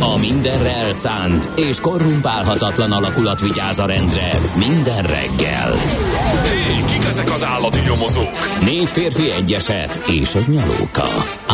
A mindenre elszánt és korrumpálhatatlan alakulat vigyáz a rendre minden reggel. Hé, kik ezek az állati nyomozók? Négy férfi egyeset és egy nyalóka.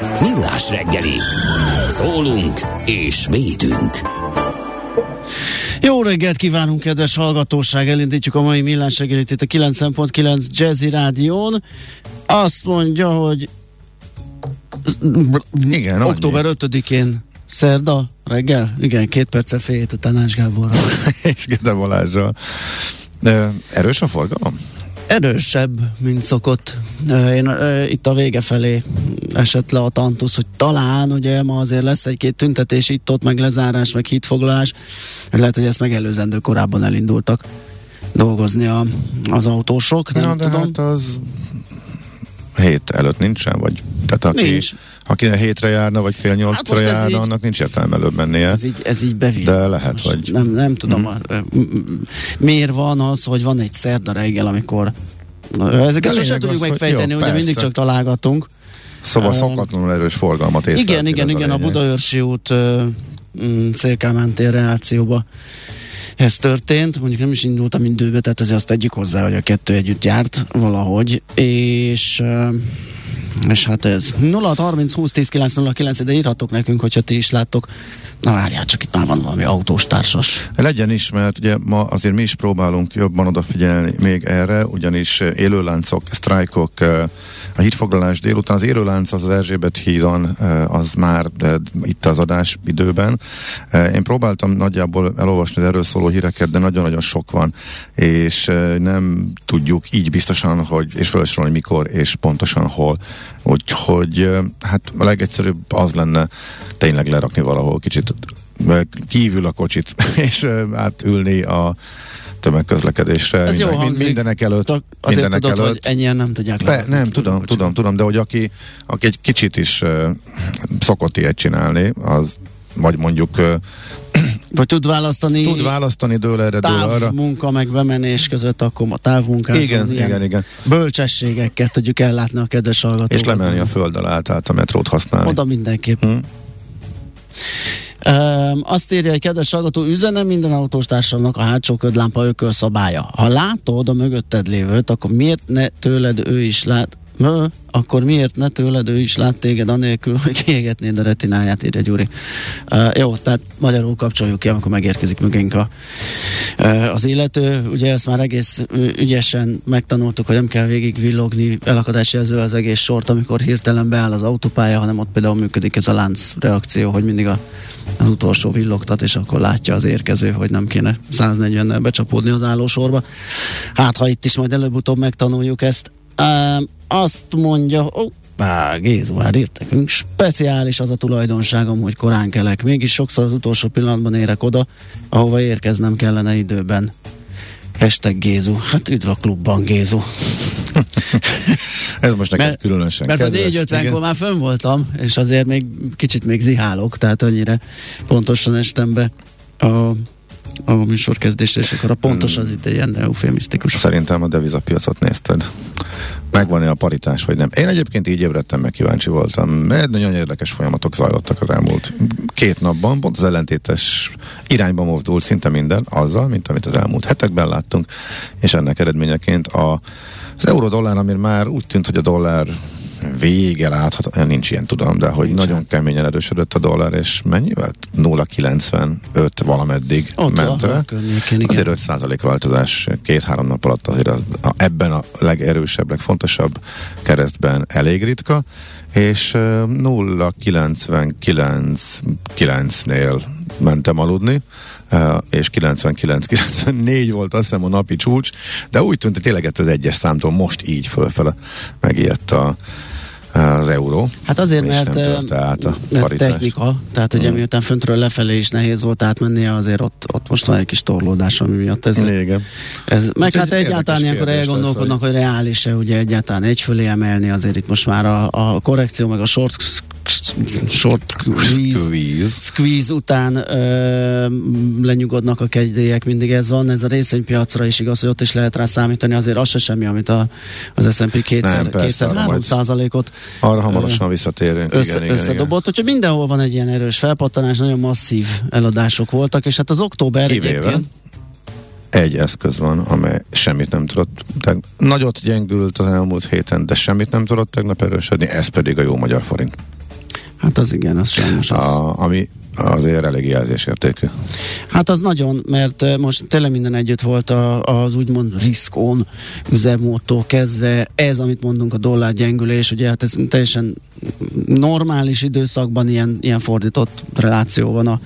Millás reggeli. Szólunk és védünk. Jó reggelt kívánunk, kedves hallgatóság! Elindítjuk a mai millás reggelit itt a 9.9 Jazzy Rádión. Azt mondja, hogy Igen, október 5-én szerda reggel, igen, két perce fél hét után Ács Gáborra. és Gede Balázsral. Erős a forgalom? Erősebb, mint szokott. Én itt a vége felé esett le a tantusz, hogy talán ugye ma azért lesz egy-két tüntetés itt-ott, meg lezárás, meg hitfoglalás. Lehet, hogy ezt megelőzendő korábban elindultak dolgozni a, az autósok. Nem Na, de tudom. hát az hét előtt nincsen, vagy tehát aki, Nincs. aki a hétre járna, vagy fél nyolcra ez járna, így- annak nincs értelme előbb mennie. Ez így, ez így bevitt. De lehet, Most hogy- Nem, nem tudom, mm. miért van az, hogy van egy szerda reggel, amikor ezeket De sosem tudjuk megfejteni, jó, ugye mindig persze. csak találgatunk. Szóval szokatlanul erős forgalmat Igen, észleltél, igen, ez igen, a lényeg. Budaörsi út Szélkámán tér relációba ez történt, mondjuk nem is indultam időbe, tehát azért azt tegyük hozzá, hogy a kettő együtt járt valahogy, és és hát ez. 0 30 20 10 909, de írhatok nekünk, hogyha ti is láttok. Na várjál, csak itt már van valami autós társas. Legyen is, mert ugye ma azért mi is próbálunk jobban odafigyelni még erre, ugyanis élőláncok, sztrájkok, a hídfoglalás délután, az élőlánc az az Erzsébet hídon, az már itt az adás időben. Én próbáltam nagyjából elolvasni az erről szóló híreket, de nagyon-nagyon sok van, és nem tudjuk így biztosan, hogy, és felsorolni mikor, és pontosan hol. Úgyhogy hát a legegyszerűbb az lenne tényleg lerakni valahol kicsit kívül a kocsit, és átülni a tömegközlekedésre. Ez jó minden, hangzik. mindenek előtt. Azért mindenek tudod, előtt. hogy ennyien nem tudják lerakni nem, tudom, tudom, tudom, de hogy aki, aki egy kicsit is uh, szokott ilyet csinálni, az vagy mondjuk uh, Vagy tud választani tud választani dől erre, dől arra. távmunka meg bemenés között, akkor a távmunkázó. Igen, igen, igen. Bölcsességeket tudjuk ellátni a kedves hallgatókat. És lemenni a föld alá, tehát a metrót használni. Oda mindenképp. Hm. Um, azt írja egy kedves hallgató, üzene minden autós társamnak a hátsó ködlámpa ökölszabálya. Ha látod a mögötted lévőt, akkor miért ne tőled ő is lát, Ö, akkor miért ne tőled ő is lát téged anélkül, hogy kiégetnéd a retináját, írja Gyuri. Uh, jó, tehát magyarul kapcsoljuk ki, amikor megérkezik mögénk a, uh, az illető. Ugye ezt már egész ügyesen megtanultuk, hogy nem kell végig villogni elakadásjelző az egész sort, amikor hirtelen beáll az autópálya, hanem ott például működik ez a lánc reakció, hogy mindig a, az utolsó villogtat, és akkor látja az érkező, hogy nem kéne 140-nel becsapódni az állósorba. Hát, ha itt is majd előbb-utóbb megtanuljuk ezt. Azt mondja, Bá, Gézu, hát írt nekünk, speciális az a tulajdonságom, hogy korán kelek. Mégis sokszor az utolsó pillanatban érek oda, ahova érkeznem kellene időben. Hashtag Gézu. Hát üdv a klubban, Gézu. Ez most neked Mert- különösen Mert a kedves. Igen. D50-kor már fönn voltam, és azért még kicsit még zihálok, tehát annyira pontosan estem be a, a műsorkezdésre, és akkor a pontos az itt ilyen eufemisztikus. Szerintem a devizapiacot nézted. Megvan-e a paritás, vagy nem? Én egyébként így ébredtem, meg kíváncsi voltam. Mert nagyon érdekes folyamatok zajlottak az elmúlt két napban, pont az ellentétes irányba mozdult szinte minden azzal, mint amit az elmúlt hetekben láttunk, és ennek eredményeként a, az euró-dollár, ami már úgy tűnt, hogy a dollár vége látható, nincs ilyen tudom, de hogy Nincs nagyon keményen erősödött a dollár, és mennyivel? 0,95 valameddig Ott ment igen. Azért 5% változás két-három nap alatt azért az, a, ebben a legerősebb, legfontosabb keresztben elég ritka, és ö, 0,99-9-nél mentem aludni, és 99-94 volt azt hiszem a napi csúcs, de úgy tűnt, hogy tényleg az egyes számtól most így fölfele megijedt a, az euró. Hát azért, mert át a ez paritást. technika, tehát ugye Mm. miután föntről lefelé is nehéz volt átmennie, azért ott, ott most van egy kis torlódás, ami miatt ez, Igen. ez meg hát érdekes egyáltalán ilyenkor elgondolkodnak, hogy reális-e ugye egyáltalán egyfölé emelni, azért itt most már a, a korrekció, meg a short, short squeeze, Squeeze. squeeze után ö, lenyugodnak a kegyélyek, mindig ez van, ez a részvénypiacra is igaz, hogy ott is lehet rá számítani, azért az se semmi, amit a, az S&P kétszer, Nem, persze, kétszer arra 3 majd- százalékot Arra hamarosan visszatérünk. össze, igen, igen, összedobott, úgyhogy mindenhol van egy ilyen erős felpattanás, nagyon masszív eladások voltak, és hát az október Kivéve egyébként egy eszköz van, amely semmit nem tudott. Teg- nagyot gyengült az elmúlt héten, de semmit nem tudott tegnap erősödni, ez pedig a jó magyar forint. Hát az igen, az sajnos az. A, ami azért elég jelzésértékű. Hát az nagyon, mert most tényleg minden együtt volt a, az úgymond riskon üzemmódtól kezdve, ez, amit mondunk, a dollár gyengülés, ugye hát ez teljesen normális időszakban ilyen, ilyen fordított reláció van a,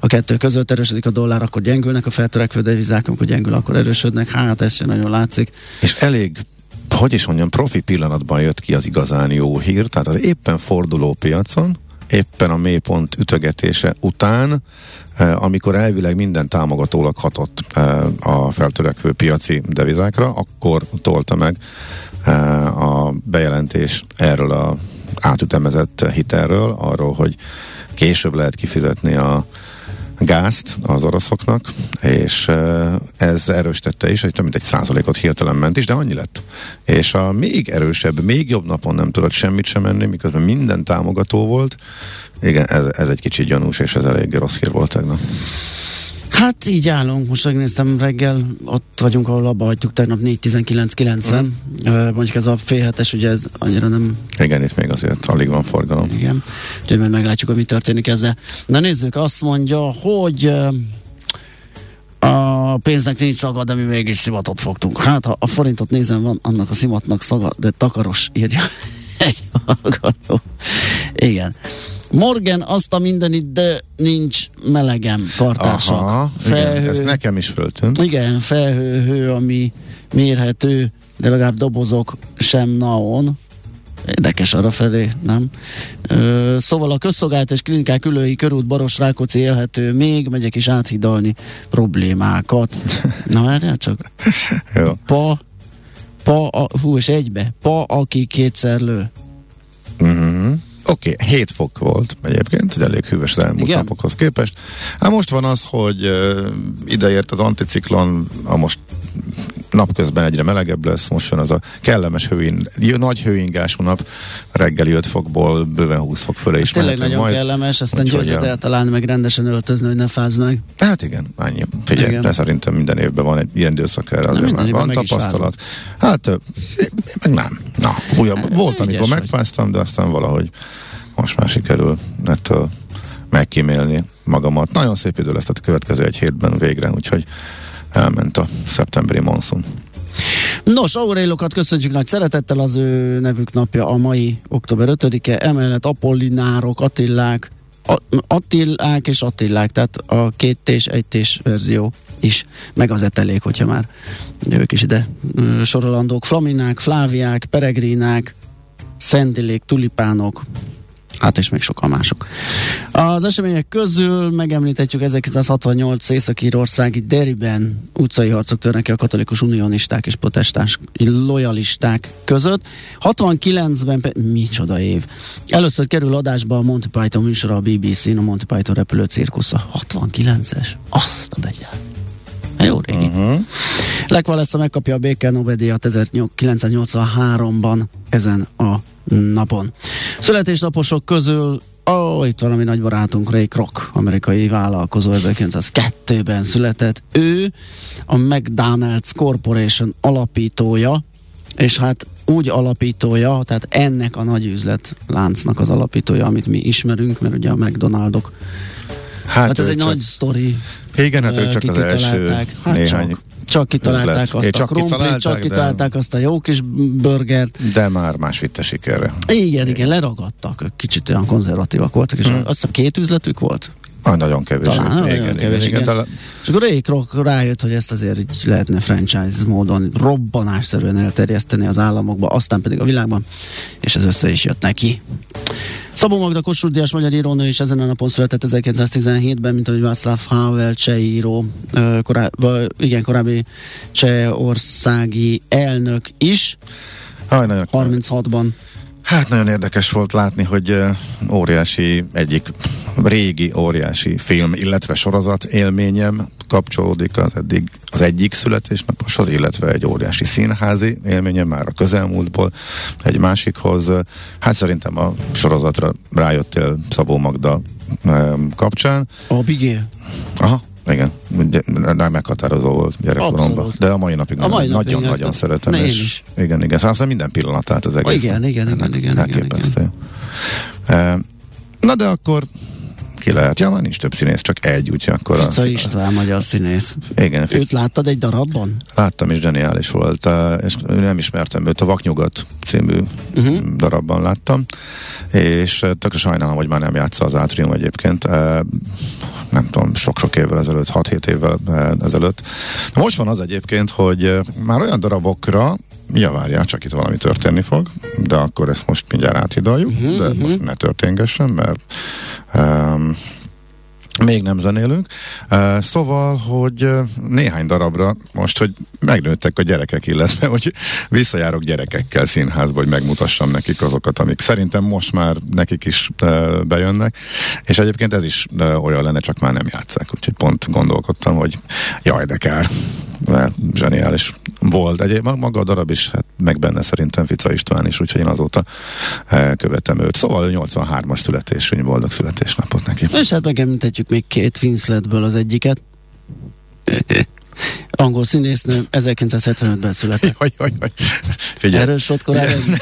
a kettő között, erősödik a dollár, akkor gyengülnek a feltörekvő devizák, amikor gyengül, akkor erősödnek, hát ez sem nagyon látszik. És elég hogy is mondjam, profi pillanatban jött ki az igazán jó hír, tehát az éppen forduló piacon, éppen a mélypont ütögetése után, eh, amikor elvileg minden támogatólag hatott eh, a feltörekvő piaci devizákra, akkor tolta meg eh, a bejelentés erről a átütemezett hitelről, arról, hogy később lehet kifizetni a gázt az oroszoknak, és ez erősítette is, hogy több mint egy százalékot hirtelen ment is, de annyi lett. És a még erősebb, még jobb napon nem tudott semmit sem menni, miközben minden támogató volt. Igen, ez, ez egy kicsit gyanús, és ez elég rossz hír volt tegnap. Hát így állunk, most megnéztem reggel, ott vagyunk, ahol abba hagytuk tegnap 4.19.90, uh-huh. mondjuk ez a fél hetes, ugye ez annyira nem, Igen, itt még azért alig van forgalom. igen, úgyhogy majd meglátjuk, hogy mi történik ezzel. Na nézzük, azt mondja, hogy a pénznek nincs szaga, de mi mégis szimatot fogtunk. Hát, ha a forintot nézem, van annak a szimatnak szaga, de takaros írja egy hallgató. Igen. Morgan azt a mindenit, de nincs melegem, kartársak. Aha, igen, ez nekem is föltűnt. Igen, felhő, hő, ami mérhető, de legalább dobozok sem naon. Érdekes arra felé, nem? Ö, szóval a közszolgált és klinikák ülői körút Baros Rákóczi élhető még, megyek is áthidalni problémákat. Na várjál csak. Jó. Pa, pa, a, hú, és egybe. Pa, aki kétszer lő. Uh-huh. Oké, okay, 7 fok volt egyébként, ez elég hűvös az elmúlt Igen? napokhoz képest. Hát most van az, hogy uh, ideért az anticiklon, a most napközben egyre melegebb lesz, most jön az a kellemes hőin, nagy hőingású nap, reggeli 5 fokból bőven 20 fok fölé is Tényleg mehetünk nagyon majd. kellemes, aztán Úgyhogy, győzed ja. eltalálni, meg rendesen öltözni, hogy ne fázd meg. Hát igen, annyi. Figyelj, Igen. szerintem minden évben van egy ilyen időszak erre, azért már van tapasztalat. Hát, meg nem. Na, újabb. Volt, amikor megfáztam, de aztán valahogy most már sikerül ettől megkímélni magamat. Nagyon szép idő lesz, tehát a következő egy hétben végre, úgyhogy elment a szeptemberi monszun. Nos, Aurélokat köszöntjük nagy szeretettel, az ő nevük napja a mai október 5-e, emellett Apollinárok, Attillák, Attillák és Attillák, tehát a két tés, egy tés verzió is, meg az etelék, hogyha már ők is ide ö, sorolandók, Flaminák, Fláviák, Peregrinák, Szendilék, Tulipánok, Hát és még sokan mások. Az események közül megemlíthetjük 1968 Észak-Írországi Deriben utcai harcok törnek ki a katolikus unionisták és protestáns lojalisták között. 69-ben, pe- micsoda év. Először kerül adásba a Monty Python műsora a BBC-n, a Monty Python repülő cirkusza. 69-es? Azt a begyár. Jó régi. Uh-huh. Lech Walesa megkapja a béke Nobel-díjat 1983-ban ezen a napon. Születésnaposok közül Ó, itt valami nagy barátunk, Ray Kroc, amerikai vállalkozó, 1902-ben született. Ő a McDonald's Corporation alapítója, és hát úgy alapítója, tehát ennek a nagy üzletláncnak az alapítója, amit mi ismerünk, mert ugye a McDonaldok. Hát, hát ez egy csak- nagy sztori. Igen, hát ő Ö, csak az első. Hát néhány, csak, csak kitalálták üzlet. azt É, a csak krumplit, kitalálták, csak de- kitalálták azt a jó kis burgert. de már más vitte sikerre. Igen, igen, leragadtak, ők kicsit olyan konzervatívak voltak, és Mhm. azt hiszem két üzletük volt. Ah, nagyon kevés. Talán, nagyon igen, igen, kevés, igen, igen. de És akkor Ray Kroc rájött, hogy ezt azért így lehetne franchise módon robbanásszerűen elterjeszteni az államokba, aztán pedig a világban, és ez össze is jött neki. Szabó Magda Kossuth Díjas magyar írónő is ezen a napon született 1917-ben, mint ahogy Václav Havel cseh író, ö, korá, vagy, igen, korábbi csehországi elnök is, Haj, nagyon, 36-ban. Hát nagyon érdekes volt látni, hogy óriási, egyik régi óriási film, illetve sorozat élményem kapcsolódik az eddig az egyik születésnaposhoz, illetve egy óriási színházi élményem már a közelmúltból egy másikhoz. Hát szerintem a sorozatra rájöttél Szabó Magda kapcsán. A Bigé. Aha, igen, nem meghatározó volt gyerekkoromban. De a mai napig nagyon-nagyon hát, szeretem. ne, és is. Igen, igen. Szóval minden pillanatát az egész. igen, igen, igen, igen, Elképesztő. Eh, Na de akkor ki lehet? Ja, már nincs több színész, csak egy, úgyhogy akkor Fica az, István, magyar színész. Igen, Őt Fic, láttad egy darabban? láttam, és zseniális volt, eh, és nem ismertem őt, a Vaknyugat című uh-huh. darabban láttam, és eh, tökre sajnálom, hogy már nem játsza az átrium egyébként, nem tudom, sok-sok évvel ezelőtt, 6-7 évvel eh, ezelőtt. Most van az egyébként, hogy eh, már olyan darabokra, Ja, várjál, csak itt valami történni fog, de akkor ezt most mindjárt áthidaljuk, uh-huh, de uh-huh. most ne történgessen, mert um, még nem zenélünk. Uh, szóval, hogy néhány darabra most, hogy megnőttek a gyerekek, illetve hogy visszajárok gyerekekkel színházba, hogy megmutassam nekik azokat, amik szerintem most már nekik is uh, bejönnek, és egyébként ez is olyan lenne, csak már nem játszák, úgyhogy pont gondolkodtam, hogy jaj, de kár, mert zseniális volt. Egyébként maga a darab is, hát meg benne szerintem Fica István is, úgyhogy én azóta uh, követem őt. Szóval ő 83-as születésű, boldog születésnapot neki. És hát megemlíthetjük még két Winsletből az egyiket. Angol színésznő, 1975-ben született. Jaj, jaj, jaj. Figyelj. Erős volt korábban.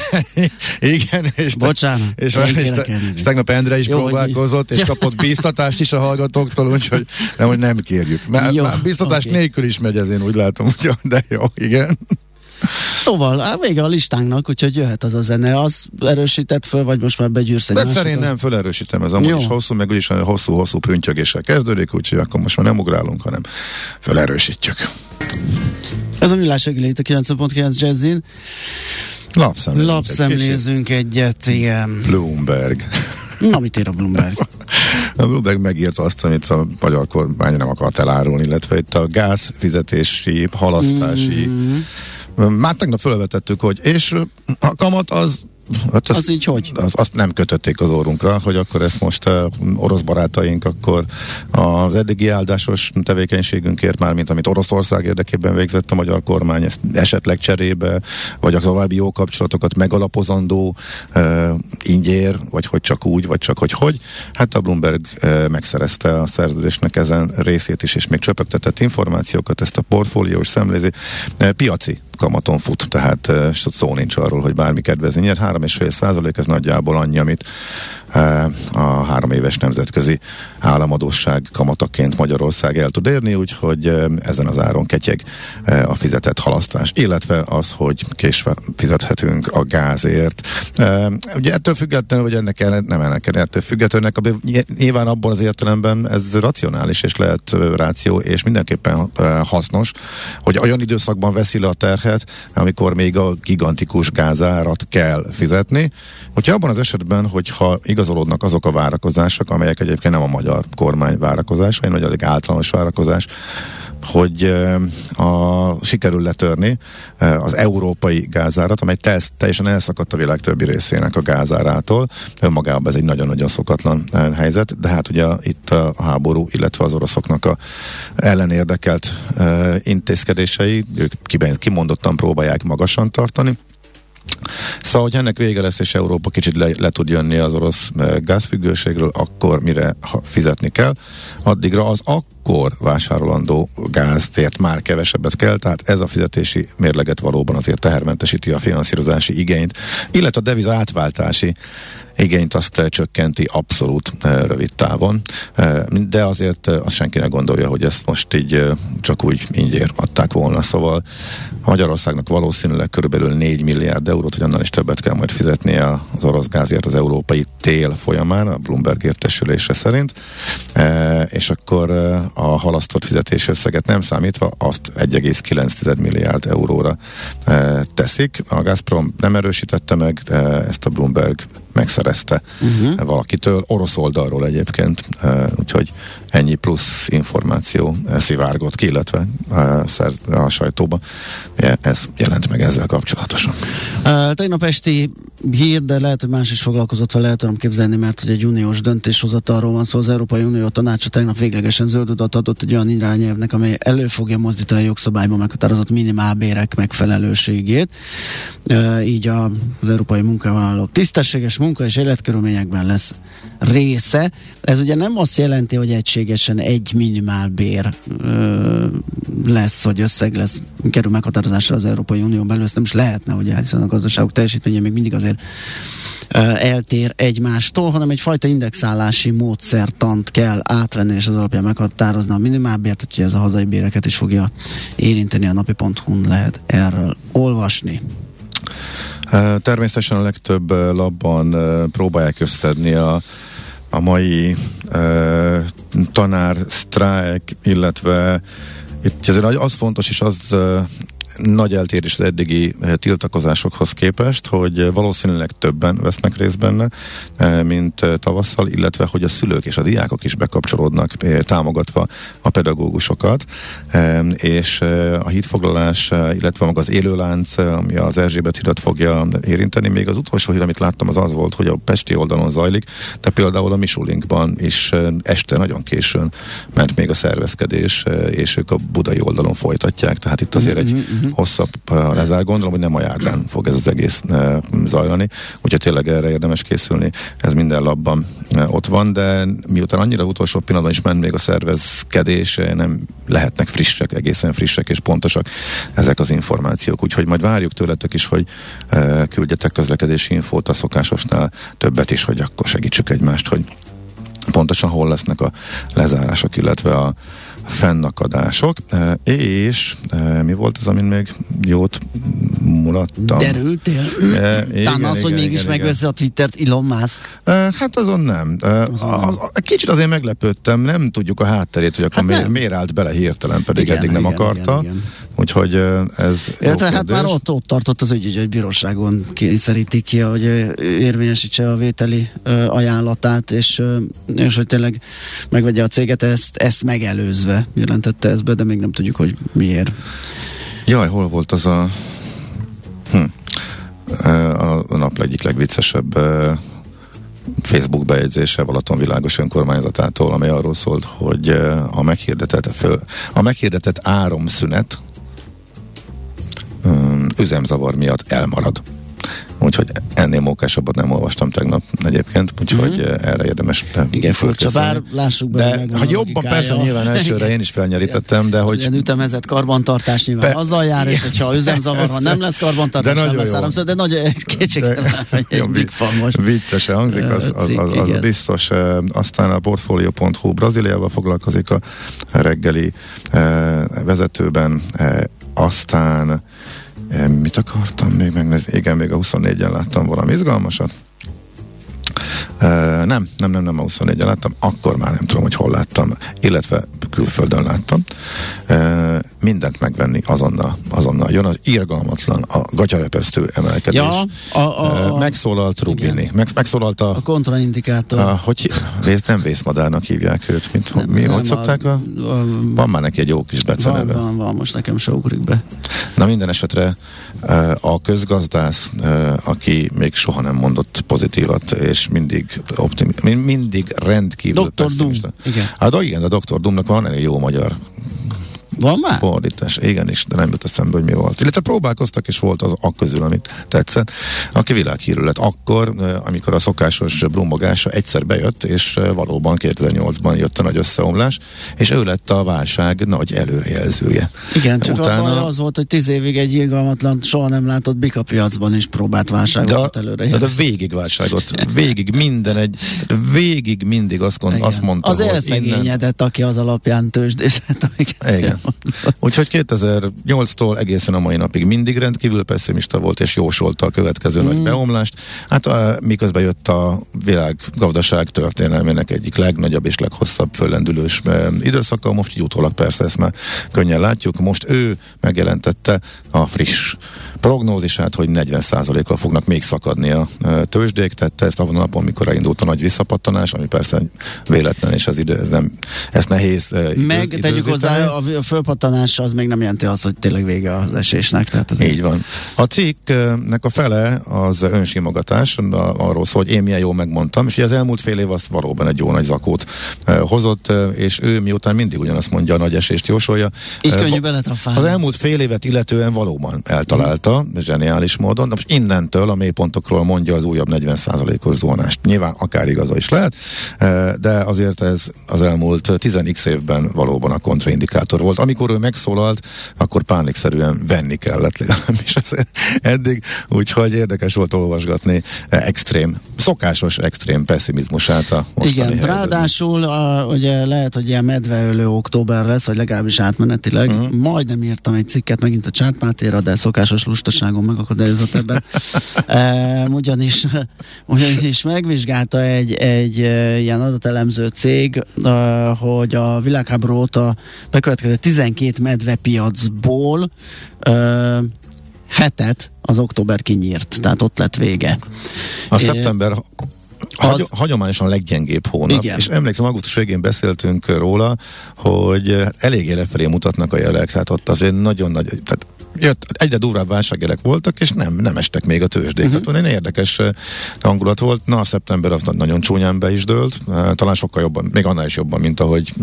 Igen, és, Bocsánat. és, Én és, és, elnézést. és tegnap Endre is Jó, próbálkozott, és kapott bíztatást is a hallgatóktól, úgyhogy nem, hogy nem kérjük. Mert, Jó, már bíztatás oké. nélkül is megy ez, én úgy látom, de jó, igen. Szóval, á, vége a listánknak, úgyhogy jöhet az a zene. Az erősített föl, vagy most már begyűrsz egy De másikat? szerint nem felerősítem, ez amúgy Jó. is hosszú, meg úgyis hosszú-hosszú prüntjögéssel kezdődik, úgyhogy akkor most már nem ugrálunk, hanem felerősítjük. Ez a millás reggeli itt a 9.9 Jazzin. Lapszemlézünk. egy. Lapszemlézünk egyet, igen. Bloomberg. Na, mit ír a Bloomberg? A Bloomberg megírta azt, amit a magyar kormány nem akart elárulni, illetve itt a gázfizetési, halasztási. Mm. Már tegnap felvetettük, hogy és a kamat az Hát Az így hogy? Az, azt nem kötötték az órunkra, hogy akkor ezt most uh, orosz barátaink akkor az eddigi áldásos tevékenységünkért már, mint amit Oroszország érdekében végzett a magyar kormány, ezt esetleg cserébe, vagy a további jó kapcsolatokat megalapozandó uh, ingyér, vagy hogy csak úgy, vagy csak hogy hogy. Hát a Bloomberg uh, megszerezte a szerződésnek ezen részét is, és még csöpögtetett információkat, ezt a portfóliós szemlézi. Uh, piaci kamaton fut, tehát uh, szó nincs arról, hogy bármi kedvezni nyer. 3,5 százalék, ez nagyjából annyi, amit a három éves nemzetközi államadóság kamataként Magyarország el tud érni, úgyhogy uh, ezen az áron ketyeg uh, a fizetett halasztás, illetve az, hogy késve fizethetünk a gázért. Ugye ettől függetlenül, hogy ennek el, nem ennek ettől függetlenül, ennek a, nyilván abban az értelemben ez racionális, és lehet ráció, és mindenképpen hasznos, hogy olyan időszakban veszi le a terhet, amikor még a gigantikus gázárat kell fizetni. Hogyha abban az esetben, hogyha igazolódnak azok a várakozások, amelyek egyébként nem a magyar kormány várakozása, hanem egy általános várakozás, hogy uh, a, sikerül letörni uh, az európai gázárat, amely tel- teljesen elszakadt a világ többi részének a gázárától. Önmagában ez egy nagyon-nagyon szokatlan uh, helyzet, de hát ugye itt a háború, illetve az oroszoknak a ellenérdekelt intézkedései, ők kimondottan próbálják magasan tartani, Szóval, hogy ennek vége lesz, és Európa kicsit le, le tud jönni az orosz eh, gázfüggőségről, akkor mire fizetni kell, addigra az akkor vásárolandó gáztért már kevesebbet kell, tehát ez a fizetési mérleget valóban azért tehermentesíti a finanszírozási igényt, illetve a deviza átváltási igényt azt eh, csökkenti abszolút eh, rövid távon, eh, de azért azt senki ne gondolja, hogy ezt most így csak úgy ingyér adták volna, szóval Magyarországnak valószínűleg körülbelül 4 milliárd eurót, vagy annál is többet kell majd fizetnie az orosz gázért az európai tél folyamán, a Bloomberg értesülése szerint, és akkor a halasztott fizetési összeget nem számítva, azt 1,9 milliárd euróra teszik. A Gazprom nem erősítette meg, ezt a Bloomberg megszerezte uh-huh. valakitől, orosz oldalról egyébként, úgyhogy ennyi plusz információ szivárgott ki, illetve a sajtóba. Ez jelent meg ezzel kapcsolatosan. Uh, tegnap esti hír, de lehet, hogy más is foglalkozott vele, el tudom képzelni, mert hogy egy uniós döntéshozatalról van szó. Szóval az Európai Unió tanácsa tegnap véglegesen zöld utat adott egy olyan irányelvnek, amely elő fogja mozdítani a jogszabályban meghatározott minimálbérek megfelelőségét. Uh, így a, az európai munkavállalók tisztességes munka és életkörülményekben lesz része. Ez ugye nem azt jelenti, hogy egységesen egy minimálbér ö, lesz, hogy összeg lesz, kerül meghatározásra az Európai Unió belül, ezt nem is lehetne, ugye, hiszen a gazdaságok teljesítménye még mindig azért eltér egymástól, hanem egyfajta indexálási módszertant kell átvenni, és az alapján meghatározni a minimálbért, hogy ez a hazai béreket is fogja érinteni, a napi.hu-n lehet erről olvasni. Természetesen a legtöbb labban próbálják összedni a, a mai uh, tanár sztrájk, illetve itt azért az fontos, és az uh, nagy eltérés az eddigi eh, tiltakozásokhoz képest, hogy valószínűleg többen vesznek részt benne, eh, mint eh, tavasszal, illetve hogy a szülők és a diákok is bekapcsolódnak, támogatva a pedagógusokat, és a hitfoglalás, illetve maga az élőlánc, ami az Erzsébet hidat fogja érinteni. Még az utolsó hír, amit láttam, az az volt, hogy a Pesti oldalon zajlik, de például a Misulinkban is este nagyon későn ment még a szervezkedés, és ők a budai oldalon folytatják, tehát itt azért egy uh-huh hosszabb lezár. Gondolom, hogy nem a járdán fog ez az egész zajlani, úgyhogy tényleg erre érdemes készülni. Ez minden labban ott van, de miután annyira utolsó pillanatban is ment még a szervezkedés, nem lehetnek frissek, egészen frissek és pontosak ezek az információk. Úgyhogy majd várjuk tőletek is, hogy küldjetek közlekedési infót a szokásosnál többet is, hogy akkor segítsük egymást, hogy pontosan hol lesznek a lezárások, illetve a, fennakadások, e, és e, mi volt az, amin még jót mulattam? Derültél? E, igen, Talán az, igen, hogy mégis megveszi a Twittert Elon Musk? Hát azon nem. Azon az, az, kicsit azért meglepődtem, nem tudjuk a hátterét, hogy akkor hát miért, miért állt bele hirtelen, pedig igen, eddig nem igen, akarta. Igen, igen. Úgyhogy ez Illetve hát már ott, ott tartott az ügy, hogy bíróságon kényszerítik ki, hogy érvényesítse a vételi ajánlatát, és, és hogy tényleg megvegye a céget, ezt, ezt megelőzve jelentette ezt be, de még nem tudjuk, hogy miért. Jaj, hol volt az a hm. a nap egyik legviccesebb Facebook bejegyzése Balaton világos önkormányzatától, ami arról szólt, hogy a meghirdetett, föl, a meghirdetett áramszünet üzemzavar miatt elmarad. Úgyhogy ennél mókásabbat nem olvastam tegnap egyébként, úgyhogy mm-hmm. erre érdemes. Igen, furcsa, bár lássuk be. De ha jobban persze nyilván elsőre én is felnyerítettem, de hogy... Ilyen ütemezett karbantartás nyilván Be... azzal jár, és hogyha üzemzavar, ha nem lesz karbantartás, de nem lesz áramszor, de nagy kétségtelen, hogy egy big fan most. Viccesen hangzik, az, az, az, az biztos. Aztán a Portfolio.hu Brazíliával foglalkozik a reggeli vezetőben, aztán Mit akartam még megnézni? Igen, még a 24-en láttam valami izgalmasat. Nem, nem, nem, nem a 24-en láttam, akkor már nem tudom, hogy hol láttam, illetve külföldön láttam. Mindent megvenni azonnal, azonnal. Jön az irgalmatlan, a gatyarepesztő emelkedés. Ja, a, a, a, megszólalt Rubini, meg, megszólalt a... A kontraindikátor. A, hogy vész, nem vészmadárnak hívják őt, mint nem, mi, nem, hogy szokták a, a, Van már neki egy jó kis beceneve. Van, van, van, most nekem se ugrik be. Na minden esetre a közgazdász, aki még soha nem mondott pozitívat, és mindig optimi, mindig rendkívül Dr. Dum. Igen. Hát igen, a Dr. Dumnak van egy jó magyar Van már? Fordítás, igen is, de nem jut eszembe, hogy mi volt. Illetve próbálkoztak, és volt az a közül, amit tetszett, aki világhírű lett akkor, amikor a szokásos brumbogása egyszer bejött, és valóban 2008-ban jött a nagy összeomlás, és ő lett a válság nagy előrejelzője. Igen, csak Utána... az volt, hogy tíz évig egy irgalmatlan, soha nem látott bikapiacban is próbált válságot de, előre. De, de végig válságot, végig minden egy, végig mindig azt, gond, azt mondta, Az elszegényedett, innen... aki az alapján tőzsdészet, Igen. Úgyhogy 2008-tól egészen a mai napig mindig rendkívül pessimista volt, és jósolta a következő mm. nagy beomlást. Hát a, miközben jött a világ gazdaság történelmének egyik legnagyobb és leghosszabb föllendülős időszaka, most így utólag persze ezt már könnyen látjuk. Most ő megjelentette a friss prognózisát, hogy 40%-kal fognak még szakadni a tőzsdék, tette ezt a napon, mikor elindult a nagy visszapattanás, ami persze véletlen, és ez, idő, ez nem, ezt nehéz Meg időz, tegyük hozzá, a fölpattanás az még nem jelenti azt, hogy tényleg vége az esésnek. Tehát az Így van. A cikknek a fele az önsimogatás, arról szól, hogy én milyen jól megmondtam, és ugye az elmúlt fél év azt valóban egy jó nagy zakót hozott, és ő miután mindig ugyanazt mondja, a nagy esést jósolja. Így könnyű Az elmúlt fél évet illetően valóban eltalálta, mm. zseniális módon, de most innentől a mélypontokról mondja az újabb 40%-os zónást. Nyilván akár igaza is lehet, de azért ez az elmúlt 10x évben valóban a kontraindikátor volt. Amikor ő megszólalt, akkor pánikszerűen venni kellett legalábbis eddig, úgyhogy érdekes volt olvasgatni extrém, szokásos extrém pessimizmusát a Igen, helyzetben. ráadásul a, ugye lehet, hogy ilyen medveölő október lesz, vagy legalábbis átmenetileg. Uh-huh. Majdnem írtam egy cikket megint a csártmátéra, de szokásos lustaságom megakadályozott ebben. e, ugyanis, ugyanis megvizsgálta egy, egy e, ilyen adatelemző cég, e, hogy a világháború óta bekövetkezett 12 medvepiacból e, hetet az október kinyírt, tehát ott lett vége. A szeptember az... hagyományosan leggyengébb hónap. Igen. És emlékszem, augusztus végén beszéltünk róla, hogy eléggé lefelé mutatnak a jelek, tehát ott azért nagyon nagy, tehát jött, egyre durvább válságjelek voltak, és nem, nem estek még a tőzsdék. Uh-huh. Tehát egy érdekes hangulat volt. Na, a szeptember az nagyon csúnyán be is dőlt, talán sokkal jobban, még annál is jobban, mint ahogy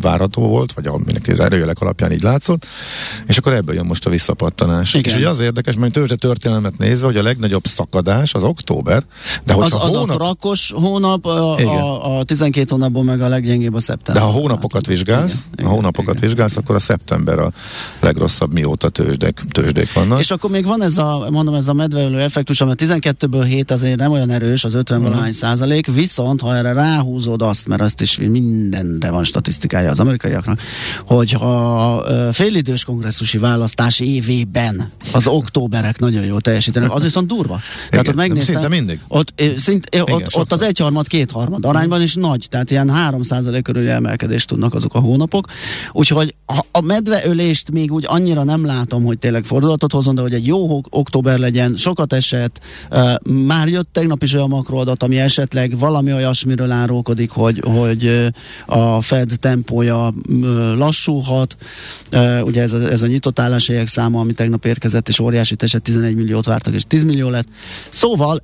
várható volt, vagy a mindenki az erőjelek alapján így látszott. És akkor ebből jön most a visszapattanás. Igen. És ugye az érdekes, mert tőzsde történelmet nézve, hogy a legnagyobb szakadás az október, de hogy az, a hónap... az a rakos hónap, a, a, a 12 hónapból meg a leggyengébb a szeptember. De ha hónapokat vizsgálsz, igen, ha hónapokat igen. vizsgálsz, akkor a szeptember a legrosszabb mióta tőzsde tőzsdék, tőzsdék vannak. És akkor még van ez a, mondom, ez a medveölő effektus, ami 12-ből 7 azért nem olyan erős, az 50 valahány uh-huh. százalék, viszont ha erre ráhúzod azt, mert azt is mindenre van statisztikája az amerikaiaknak, hogy ha félidős kongresszusi választás évében az októberek nagyon jól teljesítenek, az viszont durva. Igen, tehát ott megnéztem, szinte mindig. Ott, szint, Igen, ott, ott az egyharmad, kétharmad arányban is nagy, tehát ilyen 3 százalék körüli emelkedést tudnak azok a hónapok. Úgyhogy a, a medveölést még úgy annyira nem látom, hogy hogy tényleg fordulatot hozzon, de hogy egy jó október legyen, sokat esett, már jött tegnap is olyan makroadat, ami esetleg valami olyasmiről árulkodik, hogy, hogy a Fed tempója lassulhat, ugye ez a, ez a nyitott álláshelyek száma, ami tegnap érkezett, és óriási eset 11 milliót vártak, és 10 millió lett. Szóval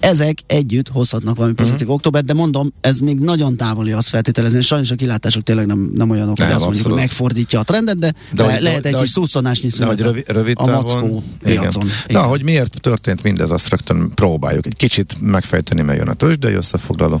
ezek együtt hozhatnak valami pozitív uh-huh. október, de mondom, ez még nagyon távoli azt feltételezni, sajnos a kilátások tényleg nem, nem olyanok, hogy azt mondjuk, hogy megfordítja a trendet, de, de le, hogy, lehet de, egy de, kis szusszonásnyi szünet rövid, rövid a mackó piacon. De hogy miért történt mindez, azt rögtön próbáljuk egy kicsit megfejteni, mert jön a tőzsdei összefoglaló.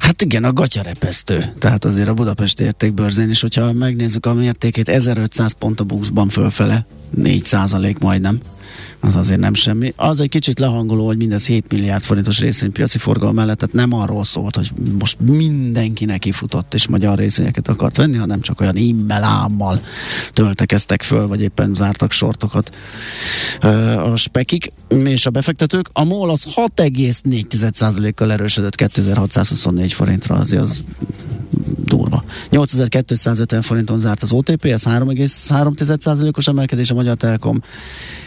Hát igen, a gatyarepesztő. Tehát azért a Budapesti értékbörzén is, hogyha megnézzük a mértékét, 1500 pont a buxban fölfele, 4 százalék majdnem az azért nem semmi. Az egy kicsit lehangoló, hogy mindez 7 milliárd forintos részvénypiaci forgalom mellett, tehát nem arról szólt, hogy most mindenki neki futott és magyar részvényeket akart venni, hanem csak olyan immelámmal töltekeztek föl, vagy éppen zártak sortokat a spekik és a befektetők. A MOL az 6,4%-kal erősödött 2624 forintra, azért az sorba. 8250 forinton zárt az OTP, ez 3,3%-os emelkedés, a Magyar Telekom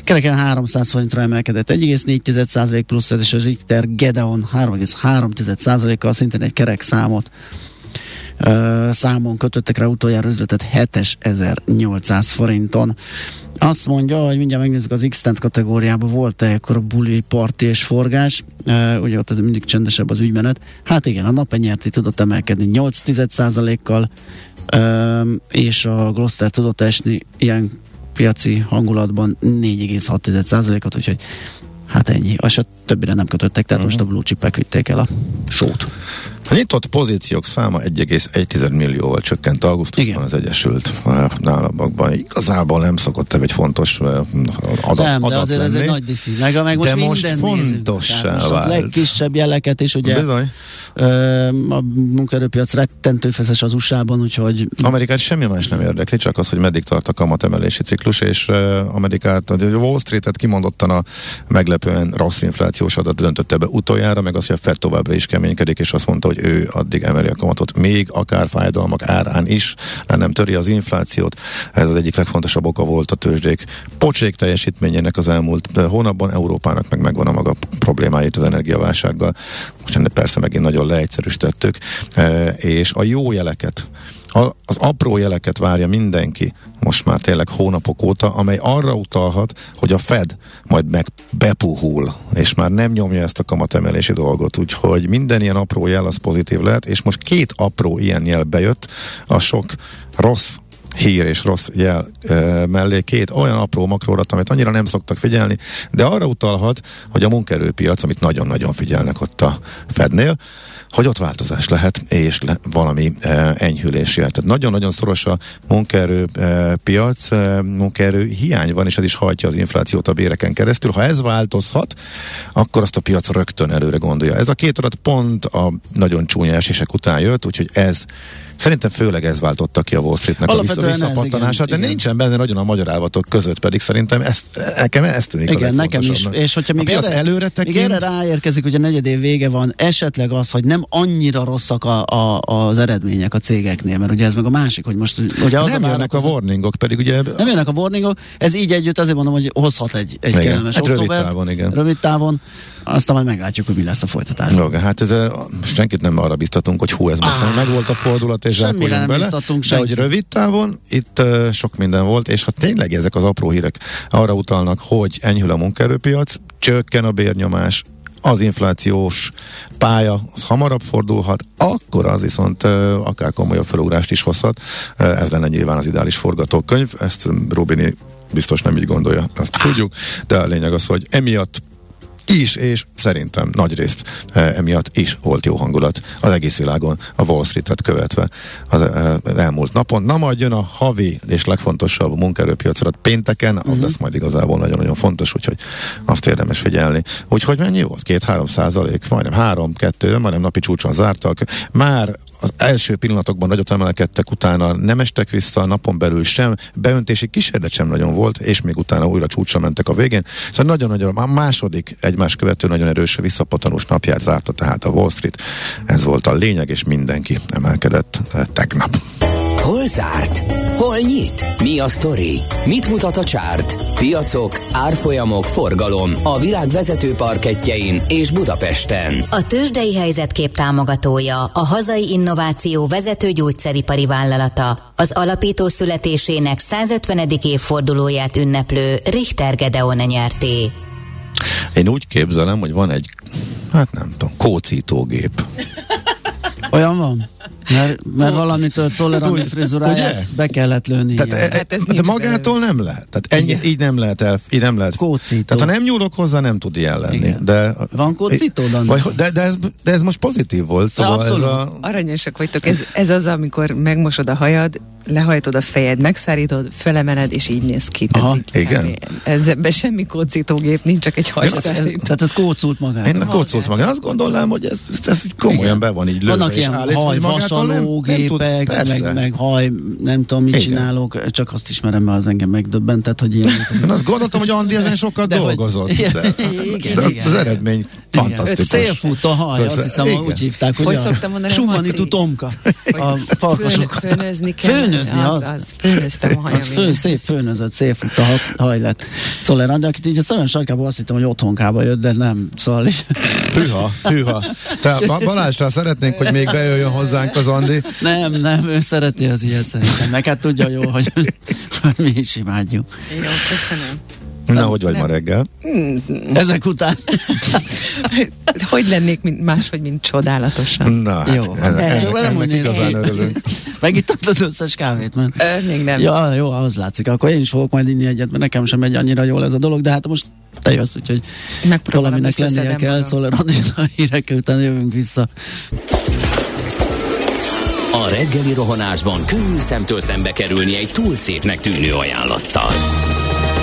kereken 300 forintra emelkedett 1,4% plusz, és a Richter Gedeon 3,3%-kal szintén egy kerek számot számon kötöttek rá utoljára üzletet 7800 forinton. Azt mondja, hogy mindjárt megnézzük az x kategóriában volt-e akkor a buli, parti és forgás, uh, ugye ott ez mindig csendesebb az ügymenet. Hát igen, a napenyerti tudott emelkedni 8% kal uh, és a Gloster tudott esni ilyen piaci hangulatban 4,6%-ot, úgyhogy hát ennyi. És a többire nem kötöttek, tehát uh-huh. most a blue chipek vitték el a sót. A nyitott pozíciók száma 1,1 millióval csökkent augusztusban Igen. az Egyesült Államokban. Igazából nem szokott egy fontos adat Nem, de azért lenni. ez egy nagy diffi. Meg, meg most de most fontossá most vált. a legkisebb jeleket is ugye Bizony. Ö, a munkaerőpiac rettentő feszes az USA-ban, úgyhogy... Amerikát semmi más nem érdekli, csak az, hogy meddig tart a kamatemelési ciklus, és Amerikát, a Wall Street-et kimondottan a meglepően rossz inflációs adat döntötte be utoljára, meg az, hogy a Fed továbbra is keménykedik, és azt mondta, hogy ő addig emeli a kamatot, még akár fájdalmak árán is, le nem töri az inflációt. Ez az egyik legfontosabb oka volt a tőzsdék pocsék teljesítményének az elmúlt hónapban, Európának meg megvan a maga problémáit az energiaválsággal. Most persze megint nagyon leegyszerűsítettük, e, és a jó jeleket az apró jeleket várja mindenki most már tényleg hónapok óta, amely arra utalhat, hogy a Fed majd meg bepuhul, és már nem nyomja ezt a kamatemelési dolgot, úgyhogy minden ilyen apró jel az pozitív lehet, és most két apró ilyen jel bejött, a sok rossz hír és rossz jel e, mellé két olyan apró makrórat, amit annyira nem szoktak figyelni, de arra utalhat, hogy a munkerőpiac, amit nagyon-nagyon figyelnek ott a Fednél, hogy ott változás lehet, és le, valami e, enyhülés jöhet. Tehát nagyon-nagyon szoros a munkaerő e, piac, e, munkaerő hiány van, és ez is hajtja az inflációt a béreken keresztül. Ha ez változhat, akkor azt a piac rögtön előre gondolja. Ez a két adat pont a nagyon csúnya esések után jött, úgyhogy ez Szerintem főleg ez váltotta ki a Wall Streetnek a visszapattanását, de igen. nincsen benne nagyon a magyar állatok között, pedig szerintem ezt, nekem ez tűnik Igen, nekem is. És hogyha még erre, előre tekint, még erre ráérkezik, hogy a negyed év vége van, esetleg az, hogy nem annyira rosszak a, a, az eredmények a cégeknél, mert ugye ez meg a másik, hogy most ugye az nem a jönnek a warningok, pedig ugye... Nem jönnek a warningok, ez így együtt azért mondom, hogy hozhat egy, egy igen, kellemes egy rövid távon, igen. Rövid távon aztán majd meglátjuk, hogy mi lesz a folytatás. Jó, hát ez, senkit nem arra biztatunk, hogy hú, ez most ah, meg volt a fordulat, és nem bele, de hogy rövid távon itt uh, sok minden volt, és ha tényleg ezek az apró hírek arra utalnak, hogy enyhül a munkaerőpiac, csökken a bérnyomás, az inflációs pálya az hamarabb fordulhat, akkor az viszont uh, akár komolyabb felugrást is hozhat. Uh, ez lenne nyilván az ideális forgatókönyv, ezt Rubini biztos nem így gondolja, azt tudjuk, de a lényeg az, hogy emiatt is, és szerintem nagy részt e, emiatt is volt jó hangulat az egész világon a Wall Street-et követve az, e, elmúlt napon. Na majd jön a havi és legfontosabb munkaerőpiacra pénteken, az uh-huh. lesz majd igazából nagyon-nagyon fontos, úgyhogy azt érdemes figyelni. Úgyhogy mennyi volt? Két-három százalék, majdnem három, kettő, majdnem napi csúcson zártak. Már az első pillanatokban nagyot emelkedtek, utána nem estek vissza, a napon belül sem, beöntési kísérlet sem nagyon volt, és még utána újra csúcsra mentek a végén. Szóval nagyon-nagyon, a második egymás követő nagyon erős visszapatanós napját zárta tehát a Wall Street. Ez volt a lényeg, és mindenki emelkedett eh, tegnap. Hol zárt? Hol nyit? Mi a sztori? Mit mutat a csárt? Piacok, árfolyamok, forgalom a világ vezető parketjein és Budapesten. A tőzsdei helyzetkép támogatója, a hazai innováció vezető gyógyszeripari vállalata, az alapító születésének 150. évfordulóját ünneplő Richter Gedeon nyerté. Én úgy képzelem, hogy van egy, hát nem tudom, kócítógép. Olyan van? Mert, mert valamitől Czoller Andi frizuráját be kellett lőni. Tehát, e, hát ez de magától nem lehet. Tehát ennyi, így nem lehet el, így nem lehet. Kócító. Tehát ha nem nyúlok hozzá, nem tud ilyen lenni. De, Van kócító, vagy, de, de, ez, de ez most pozitív volt. Szóval ez a... Aranyosak vagytok. Ez, ez az, amikor megmosod a hajad, lehajtod a fejed, megszárítod, felemeled, és így néz ki. Aha, igen. Ez, ebben semmi kócítógép nincs, csak egy hajszárító. Tehát ez kócult magát. Én kócult magát. Azt gondolnám, hogy ez, ez komolyan igen. be van így lőve. Vannak ilyen hajvasalógépek, meg, meg haj, nem tudom, mit igen. csinálok, csak azt ismerem, mert az engem megdöbbentett, hogy ilyen. Én azt gondoltam, hogy Andi ezen sokat de dolgozott. Hogy, de, igen, de igen, az eredmény Fantasztikus. Szélfut a haj, azt hiszem, igen. úgy hívták, hogy Hogy a mondani, Sumanitu? Tomka. A farkasokat. főn- Főnözni kell. Főnözni, az, az. az. Főnöztem a hajam. Az fő, szép főnözött, szélfut a ha- haj lett. Szóval de akit így a szemem sarkában azt hittem, hogy otthonkába jött, de nem. Szóval így, Hűha, hűha. Te Ba- Balázsra szeretnénk, hogy még bejöjjön hozzánk az Andi. nem, nem, ő szereti az ilyet szerintem. Meg hát tudja jó, hogy, hogy mi is imádjuk. Jó, köszönöm. Na, hogy vagy ma reggel? Ezek után. Hogy lennék mint, máshogy, mint csodálatosan? Na, hát, Jó. ennek, ennek, Nem ennek igazán örülünk. Megittad az összes kávét, mert... Ö, még nem. Ja, jó, az látszik. Akkor én is fogok majd inni egyet, mert nekem sem megy annyira jól ez a dolog, de hát most te jössz, úgyhogy valaminek lennie kell, szóval a hírekkel után jövünk vissza. A reggeli rohanásban könnyű szemtől szembe kerülni egy túl szépnek tűnő ajánlattal.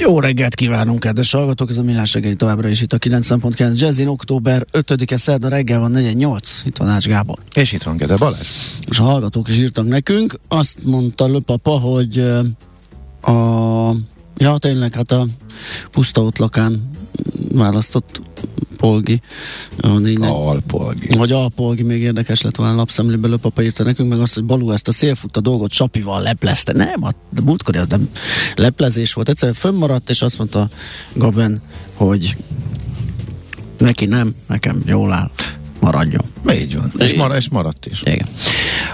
Jó reggelt kívánunk, kedves hallgatók! Ez a Millás reggeli továbbra is itt a 90.9 Jazzin, október 5-e szerda reggel van 48. Itt van Ács Gábor. És itt van Gede Balázs. És a hallgatók is írtak nekünk. Azt mondta Löpapa, hogy a... Ja, tényleg, hát a puszta lakán választott Polgi. A négy, Alpolgi. Vagy Alpolgi, még érdekes lett volna lapszemlébe, Löpapa írta nekünk, meg azt, hogy Balú ezt a szélfutta dolgot Sapival leplezte. Nem, a de múltkor az nem leplezés volt. Egyszerűen fönnmaradt, és azt mondta Gaben, hogy neki nem, nekem jól áll, maradjon. Így van. És, mar- és maradt is. Igen.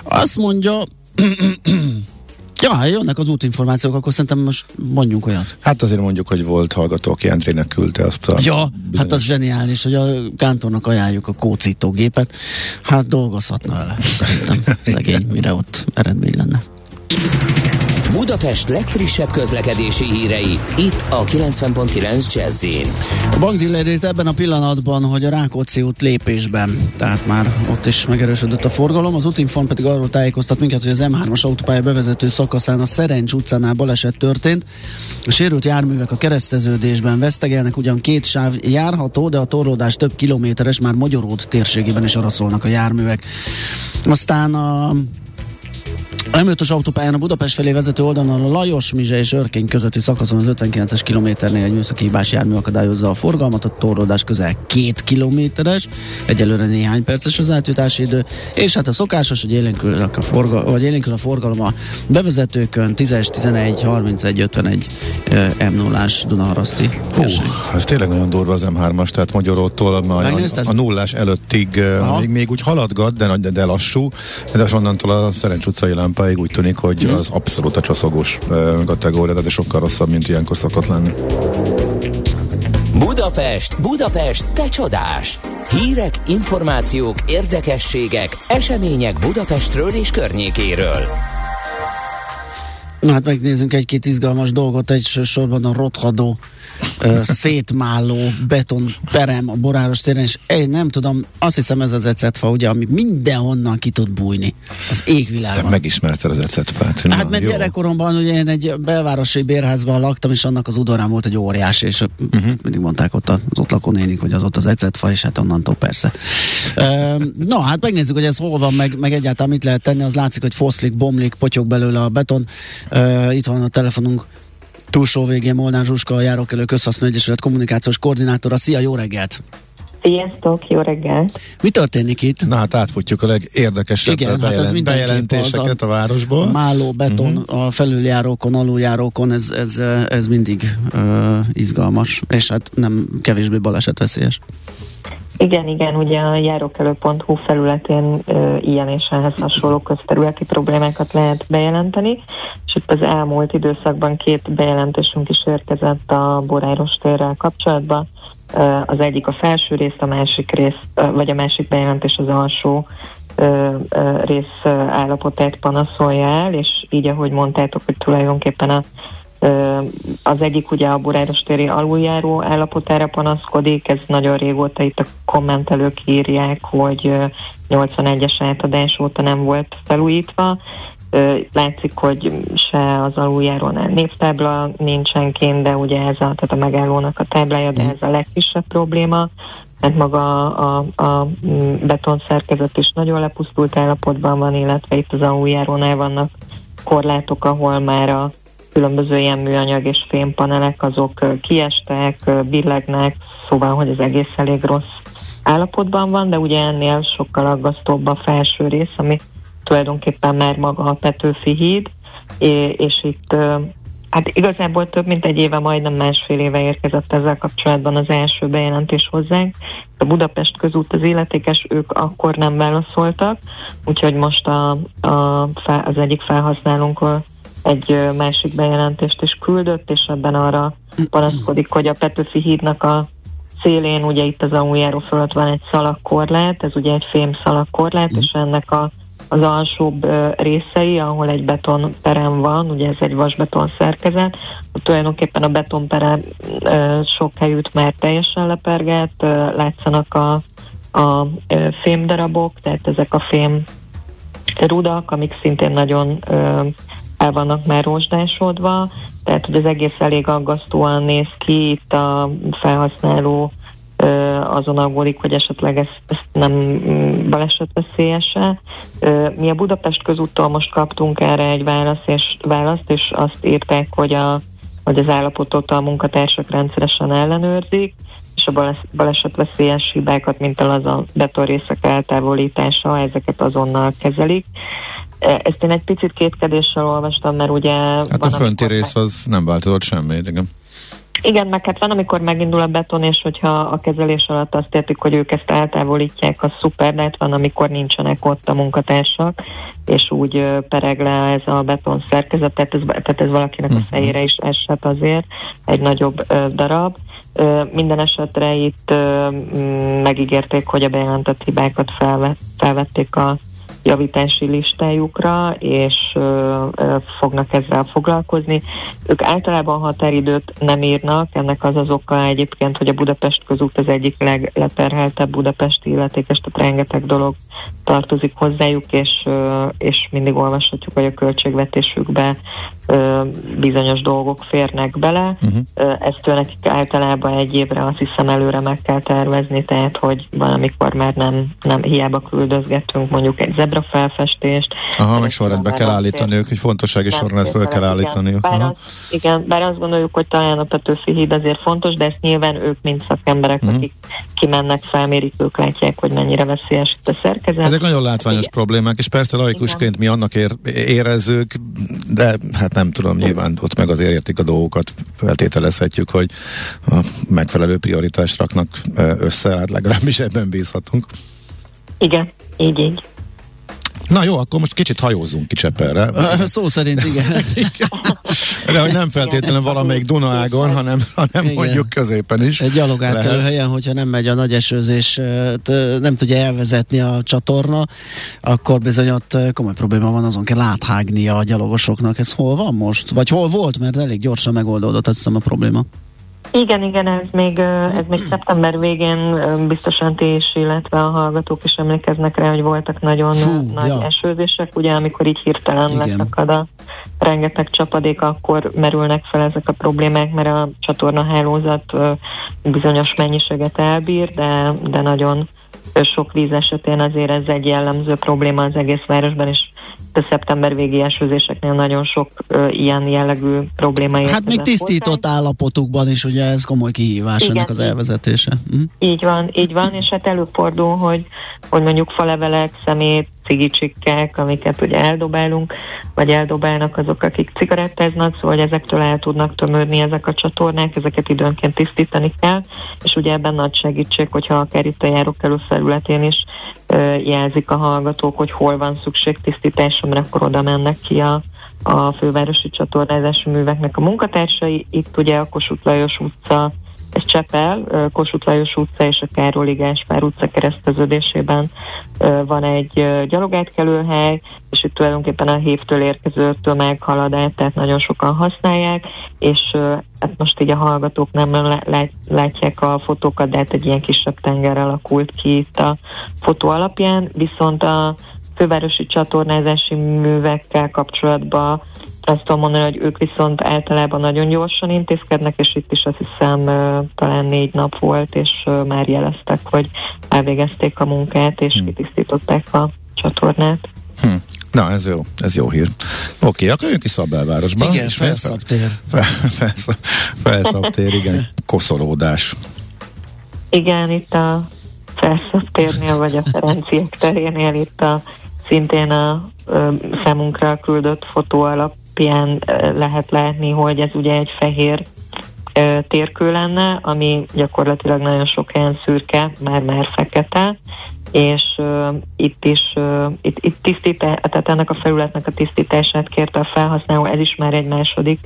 Azt mondja, ja, ha jönnek az útinformációk, akkor szerintem most mondjunk olyat. Hát azért mondjuk, hogy volt hallgató, aki Endrének küldte azt a... Ja, hát bizonyos- az zseniális, hogy a kántornak ajánljuk a kócítógépet. Hát dolgozhatna vele, szerintem. Szegény, mire ott eredmény lenne. Budapest legfrissebb közlekedési hírei, itt a 90.9 jazz A bankdiller ebben a pillanatban, hogy a Rákóczi út lépésben, tehát már ott is megerősödött a forgalom. Az útinform pedig arról tájékoztat minket, hogy az M3-as autópálya bevezető szakaszán a Szerencs utcánál baleset történt. A sérült járművek a kereszteződésben vesztegelnek, ugyan két sáv járható, de a torlódás több kilométeres, már Magyaród térségében is arra a járművek. Aztán a M5-ös autópályán a Budapest felé vezető oldalon a Lajos, Mizse és Örkény közötti szakaszon az 59-es kilométernél egy műszaki hibás jármű akadályozza a forgalmat, a torlódás közel két kilométeres, egyelőre néhány perces az átjutási idő, és hát a szokásos, hogy élénkül a, forgal, vagy élénkül a forgalom a bevezetőkön 10-es, 11, 31, 51 m 0 Dunaharaszti. Hú, ez tényleg nagyon durva az M3-as, tehát Magyarótól a, a, a nullás előttig Aha. még, még úgy haladgat, de, de, de lassú, de onnantól a Szerencs utcai lámpáig úgy tűnik, hogy Mhm. az abszolút a csaszogós kategória, de sokkal rosszabb, mint ilyenkor szokott lenni. Budapest, Budapest, te csodás! Hírek, információk, érdekességek, események Budapestről és környékéről. Na hát megnézzünk egy-két izgalmas dolgot, elsősorban a rothadó, ö, szétmáló beton perem a Boráros téren, és én nem tudom, azt hiszem ez az ecetfa, ugye, ami mindenhonnan ki tud bújni az Te égvilágon. megismerted az ecetfát. Hát mert gyerekkoromban ugye én egy belvárosi bérházban laktam, és annak az udvarán volt egy óriás, és uh-huh. mindig mondták ott az ott lakó nénik, hogy az ott az ecetfa, és hát onnantól persze. Üm, Na, hát megnézzük, hogy ez hol van, meg, meg egyáltalán mit lehet tenni. Az látszik, hogy foszlik, bomlik, potyog belőle a beton. Itt van a telefonunk túlsó végén Molnár Zsuska, a Járókelő Közhasznú Egyesület kommunikációs koordinátora. Szia, jó reggelt! Sziasztok, jó reggel! Mi történik itt? Na hát átfutjuk a legérdekesebb Igen, hát ez bejelent, bejelentéseket az a városból. A máló beton uh-huh. a felüljárókon, aluljárókon, ez, ez, ez mindig uh, izgalmas, és hát nem kevésbé balesetveszélyes. Igen, igen, ugye a járókelő.hu felületén ö, ilyen és ehhez hasonló közterületi problémákat lehet bejelenteni, és itt az elmúlt időszakban két bejelentésünk is érkezett a Boráros térrel kapcsolatban. Ö, az egyik a felső rész, a másik rész, vagy a másik bejelentés az alsó ö, ö, rész állapotát panaszolja el, és így, ahogy mondtátok, hogy tulajdonképpen a Az egyik ugye a Boráros téri aluljáró állapotára panaszkodik, ez nagyon régóta itt a kommentelők írják, hogy ö, 81-es átadás óta nem volt felújítva. Látszik, hogy se az aluljárónál névtábla nincsen kint, de ugye ez a, tehát a megállónak a táblája, de ez a legkisebb probléma mert maga a, a, a betonszerkezet is nagyon lepusztult állapotban van, illetve itt az aluljárónál vannak korlátok, ahol már a különböző ilyen műanyag és fémpanelek azok kiestek, billegnek, szóval, hogy az egész elég rossz állapotban van, de ugye ennél sokkal aggasztóbb a felső rész, ami tulajdonképpen már maga a Petőfi híd, és itt hát igazából több mint egy éve, majdnem másfél éve érkezett ezzel kapcsolatban az első bejelentés hozzánk. A Budapest közút az illetékes, ők akkor nem válaszoltak, úgyhogy most a, a, az egyik felhasználónk egy másik bejelentést is küldött, és ebben arra panaszkodik, hogy a Petőfi hídnak a szélén, ugye itt az aluljáró fölött van egy szalagkorlát, ez ugye egy fém szalagkorlát, és ennek a, az alsóbb részei, ahol egy betonperem van, ugye ez egy vasbeton szerkezet, tulajdonképpen a betonperem sok helyütt már teljesen lepergett, látszanak a, a fémdarabok, tehát ezek a fém rudak, amik szintén nagyon ö, el vannak már rozsdásodva, tehát hogy az egész elég aggasztóan néz ki, itt a felhasználó azon aggódik, hogy esetleg ezt, ezt nem mm, balesetveszélyese. Mi a Budapest közúttól most kaptunk erre egy választ, és, választ, és azt írták, hogy, a, hogy az állapotot a munkatársak rendszeresen ellenőrzik, és a bales- balesetveszélyes hibákat, mint az a betonrészek eltávolítása, ezeket azonnal kezelik. E, Ezt én egy picit kétkedéssel olvastam, mert ugye... Hát a fönti rész az nem változott semmi, igen. Igen, meg hát van, amikor megindul a beton, és hogyha a kezelés alatt azt értik, hogy ők ezt eltávolítják, az szuper, de hát van, amikor nincsenek ott a munkatársak, és úgy pereg le ez a beton szerkezet, tehát ez, tehát ez valakinek a fejére is esett azért, egy nagyobb ö, darab. Ö, minden esetre itt ö, megígérték, hogy a bejelentett hibákat felvett, felvették a javítási listájukra, és fognak ezzel foglalkozni. Ők általában határidőt nem írnak, ennek az az oka egyébként, hogy a Budapest közút az egyik legleperheltebb budapesti illetékes, tehát rengeteg dolog tartozik hozzájuk, és, és mindig olvashatjuk, hogy a költségvetésükbe bizonyos dolgok férnek bele. Uh-huh. Ezt nekik általában egy évre azt hiszem előre meg kell tervezni, tehát hogy van, amikor már nem, nem hiába küldözgetünk mondjuk egy zebra felfestést. Aha, meg sorrendbe kell állítani ők, hogy fontossági sorrendet föl kell igen. állítaniuk. Bár, Aha. az, igen, bár azt gondoljuk, hogy talán a Petőfi híd azért fontos, de ezt nyilván ők, mint szakemberek, Mhm. akik kimennek, felmérik, ők látják, hogy mennyire veszélyes itt a szerkezet. Ezek nagyon látványos Igen. problémák, és persze laikusként mi annak ér, érezzük, de hát nem tudom, nyilván ott meg azért értik a dolgokat, feltételezhetjük, hogy a megfelelő prioritást raknak össze, hát legalábbis ebben bízhatunk. Igen, így, így. Na jó, akkor most kicsit hajózzunk ki Csepelre. Szó szerint igen. De hogy nem feltétlenül valamelyik Dunaágon, hanem, hanem Igen. mondjuk középen is. Egy gyalogátkelő helyen, hogyha nem megy a nagy esőzés, nem tudja elvezetni a csatorna, akkor bizony ott komoly probléma van, azon kell áthágnia a gyalogosoknak. Ez hol van most? Vagy hol volt? Mert elég gyorsan megoldódott, azt hiszem a probléma. Igen, igen, ez még, ez még szeptember végén biztosan ti is, illetve a hallgatók is emlékeznek rá, hogy voltak nagyon Fú, nagy ja. esőzések, ugye amikor így hirtelen Igen. leszakad a rengeteg csapadék, akkor merülnek fel ezek a problémák, mert a csatornahálózat ö, bizonyos mennyiséget elbír, de, de nagyon sok víz esetén azért ez egy jellemző probléma az egész városban, és a szeptember végi esőzéseknél nagyon sok ö, ilyen jellegű probléma Hát még érkezett tisztított hozzánk. állapotukban is, ugye ez komoly kihívás Igen. ennek az elvezetése. Hm? Így van, így van, és hát előfordul, hogy, hogy mondjuk falevelek, szemét, cigicsikkek, amiket ugye eldobálunk, vagy eldobálnak azok, akik cigarettáznak, szóval hogy ezektől el tudnak tömörni ezek a csatornák, ezeket időnként tisztítani kell, és ugye ebben nagy segítség, hogyha akár itt a járókelő felületén is jelzik a hallgatók, hogy hol van szükség tisztításra, mert akkor oda mennek ki a, a fővárosi csatornázási műveknek a munkatársai. Itt ugye a Kossuth Lajos utca ez Csepel, Kossuth Lajos utca és a Károly Gáspár utca kereszteződésében van egy gyalogátkelőhely, és itt tulajdonképpen a hévtől érkező tömeg át, tehát nagyon sokan használják, és hát most így a hallgatók nem látják a fotókat, de hát egy ilyen kisebb tenger alakult ki itt a fotó alapján, viszont a fővárosi csatornázási művekkel kapcsolatban azt tudom mondani, hogy ők viszont általában nagyon gyorsan intézkednek, és itt is azt hiszem talán négy nap volt, és már jeleztek, hogy elvégezték a munkát, és hmm. kitisztították a csatornát. Hmm. Na, ez jó, ez jó hír. Oké, okay, akkor jönk ki Szabelvárosba. Igen, felszabtér. Fel, felszabtér, igen. Koszolódás. Igen, itt a felszabtérnél, vagy a Ferenciek terénél itt a szintén a ö, számunkra küldött fotó alap alapján lehet látni, hogy ez ugye egy fehér térkő lenne, ami gyakorlatilag nagyon sok helyen szürke, már-már fekete, és uh, itt is uh, itt, itt tisztítá, tehát ennek a felületnek a tisztítását kérte a felhasználó, ez is már egy második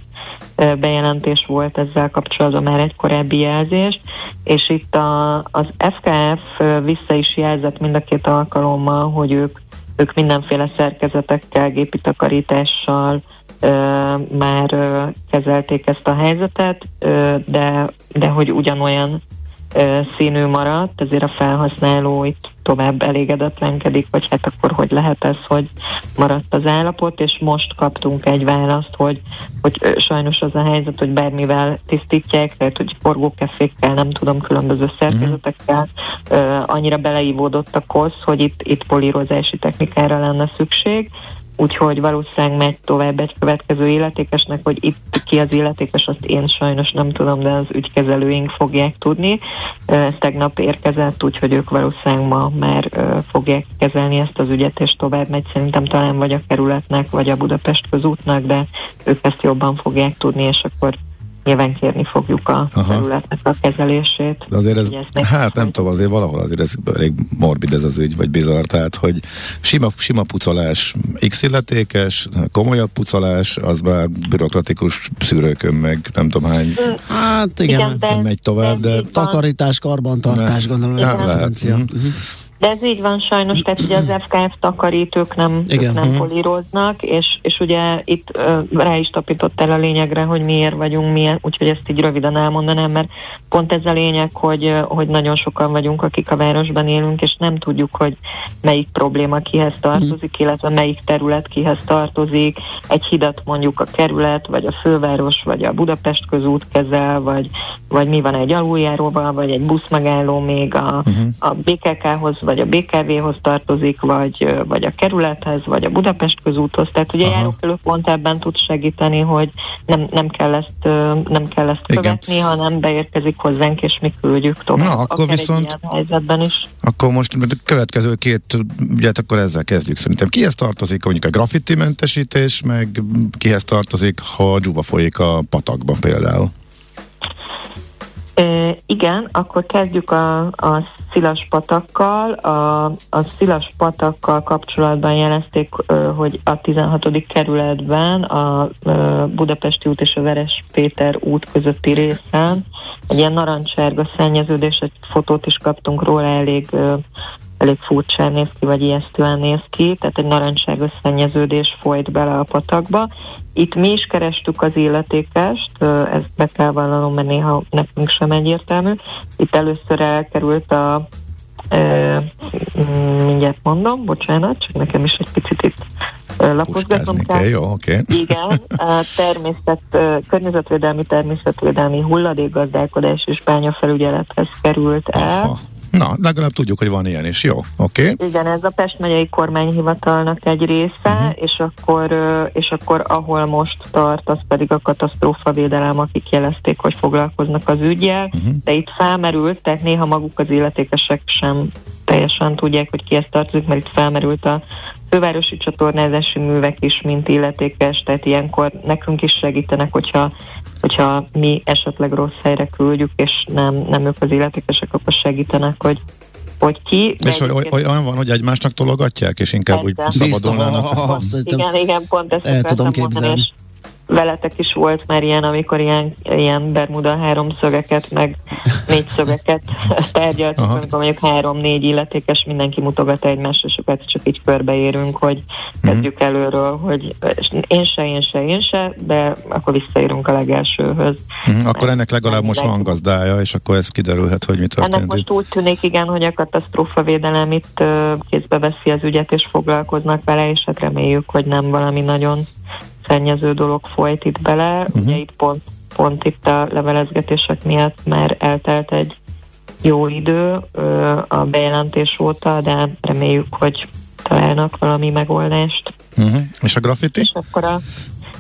uh, bejelentés volt ezzel kapcsolatban, már egy korábbi jelzés, és itt a, az FKF uh, vissza is jelzett mind a két alkalommal, hogy ők, ők mindenféle szerkezetekkel, gépi takarítással, már kezelték ezt a helyzetet, de, de hogy ugyanolyan színű maradt, ezért a felhasználó itt tovább elégedetlenkedik, vagy hát akkor hogy lehet ez, hogy maradt az állapot, és most kaptunk egy választ, hogy, hogy sajnos az a helyzet, hogy bármivel tisztítják, tehát hogy forgókefékkel, nem tudom, különböző szerkezetekkel annyira beleívódott a kosz, hogy itt, itt polírozási technikára lenne szükség, úgyhogy valószínűleg megy tovább egy következő illetékesnek, hogy itt ki az illetékes, azt én sajnos nem tudom, de az ügykezelőink fogják tudni. Ez tegnap érkezett, úgyhogy ők valószínűleg ma már fogják kezelni ezt az ügyet, és tovább megy szerintem talán vagy a kerületnek, vagy a Budapest közútnak, de ők ezt jobban fogják tudni, és akkor nyilván kérni fogjuk a Aha. területnek a kezelését. De azért ez, ez hát nem tudom, azért valahol azért ez elég morbid ez az ügy, vagy bizarr, tehát, hogy sima, sima pucolás x illetékes, komolyabb pucolás, az már bürokratikus szűrőkön meg nem tudom hány. Hát igen, igen de, megy tovább, de... Takarítás, karbantartás, gondolom, ez a. Uh-huh. De ez így van sajnos, tehát ugye az FKF takarítók nem, ők nem mhm. políroznak, és, és ugye itt uh, rá is tapított el a lényegre, hogy miért vagyunk milyen, úgyhogy ezt így röviden elmondanám, mert pont ez a lényeg, hogy, hogy nagyon sokan vagyunk, akik a városban élünk, és nem tudjuk, hogy melyik probléma kihez tartozik, mm. illetve melyik terület kihez tartozik. Egy hidat mondjuk a kerület, vagy a főváros, vagy a Budapest közút kezel, vagy, vagy mi van egy aluljáróval, vagy egy buszmegálló még a, uh-huh. a BKK-hoz, vagy a BKV-hoz tartozik, vagy, vagy a kerülethez, vagy a Budapest közúthoz. Tehát ugye járókelő pont ebben tud segíteni, hogy nem, nem kell ezt, nem kell ezt követni, hanem beérkezik hozzánk, és mi küldjük tovább. Na, akkor Akár viszont helyzetben is. Akkor most a következő két ügyet akkor ezzel kezdjük szerintem. Kihez tartozik mondjuk a graffiti mentesítés, meg kihez tartozik, ha dzsuba folyik a patakba például? E, igen, akkor kezdjük a, a szilas patakkal. A, a szilas patakkal kapcsolatban jelezték, hogy a 16. kerületben a Budapesti út és a Veres Péter út közötti részen egy ilyen narancsárga szennyeződés, egy fotót is kaptunk róla, elég elég furcsán néz ki, vagy ijesztően néz ki, tehát egy narancsárga szennyeződés folyt bele a patakba. Itt mi is kerestük az illetékest, ezt be kell vallanom, mert néha nekünk sem egyértelmű. Itt először elkerült a e, mindjárt mondom, bocsánat, csak nekem is egy picit itt lapozgatom kell. Jó. Okay. Igen, a természet, környezetvédelmi természetvédelmi hulladékgazdálkodás és bányafelügyelethez került el. Aha Na, legalább tudjuk, hogy van ilyen is. Jó, oké. Okay. Igen, ez a Pest megyei kormányhivatalnak egy része, uh-huh. és, akkor, és akkor ahol most tart, az pedig a katasztrófavédelem, akik jelezték, hogy foglalkoznak az ügyel, uh-huh. de itt felmerült, tehát néha maguk az illetékesek sem teljesen tudják, hogy ki ezt tartozik, mert itt felmerült a fővárosi csatornázási művek is, mint illetékes, tehát ilyenkor nekünk is segítenek, hogyha, hogyha mi esetleg rossz helyre küldjük, és nem, nem ők az illetékesek, akkor segítenek, hogy hogy ki. És hogy oly, olyan van, hogy egymásnak tologatják, és inkább úgy szabadulnának? Igen, igen, pont ezt el tudom képzelni. Mondani, és veletek is volt már ilyen, amikor ilyen, ilyen Bermuda háromszögeket, meg négyszögeket tárgyaltunk, Aha. amikor mondjuk három-négy illetékes, mindenki mutogat egymásra, és akkor csak így körbeérünk, hogy mhm. kezdjük uh-huh. előről, hogy én se, én se, én se, de akkor visszaérünk a legelsőhöz. Uh-huh. Akkor ennek legalább most van gazdája, és akkor ez kiderülhet, hogy mi történt. Ennek most úgy tűnik, igen, hogy a katasztrófavédelem itt kézbe veszi az ügyet, és foglalkoznak vele, és hát reméljük, hogy nem valami nagyon szennyező dolog folyt itt bele. Uh-huh. Ugye itt pont, pont itt a levelezgetések miatt már eltelt egy jó idő ö, a bejelentés óta, de reméljük, hogy találnak valami megoldást. Uh-huh. És a graffiti? És akkor a,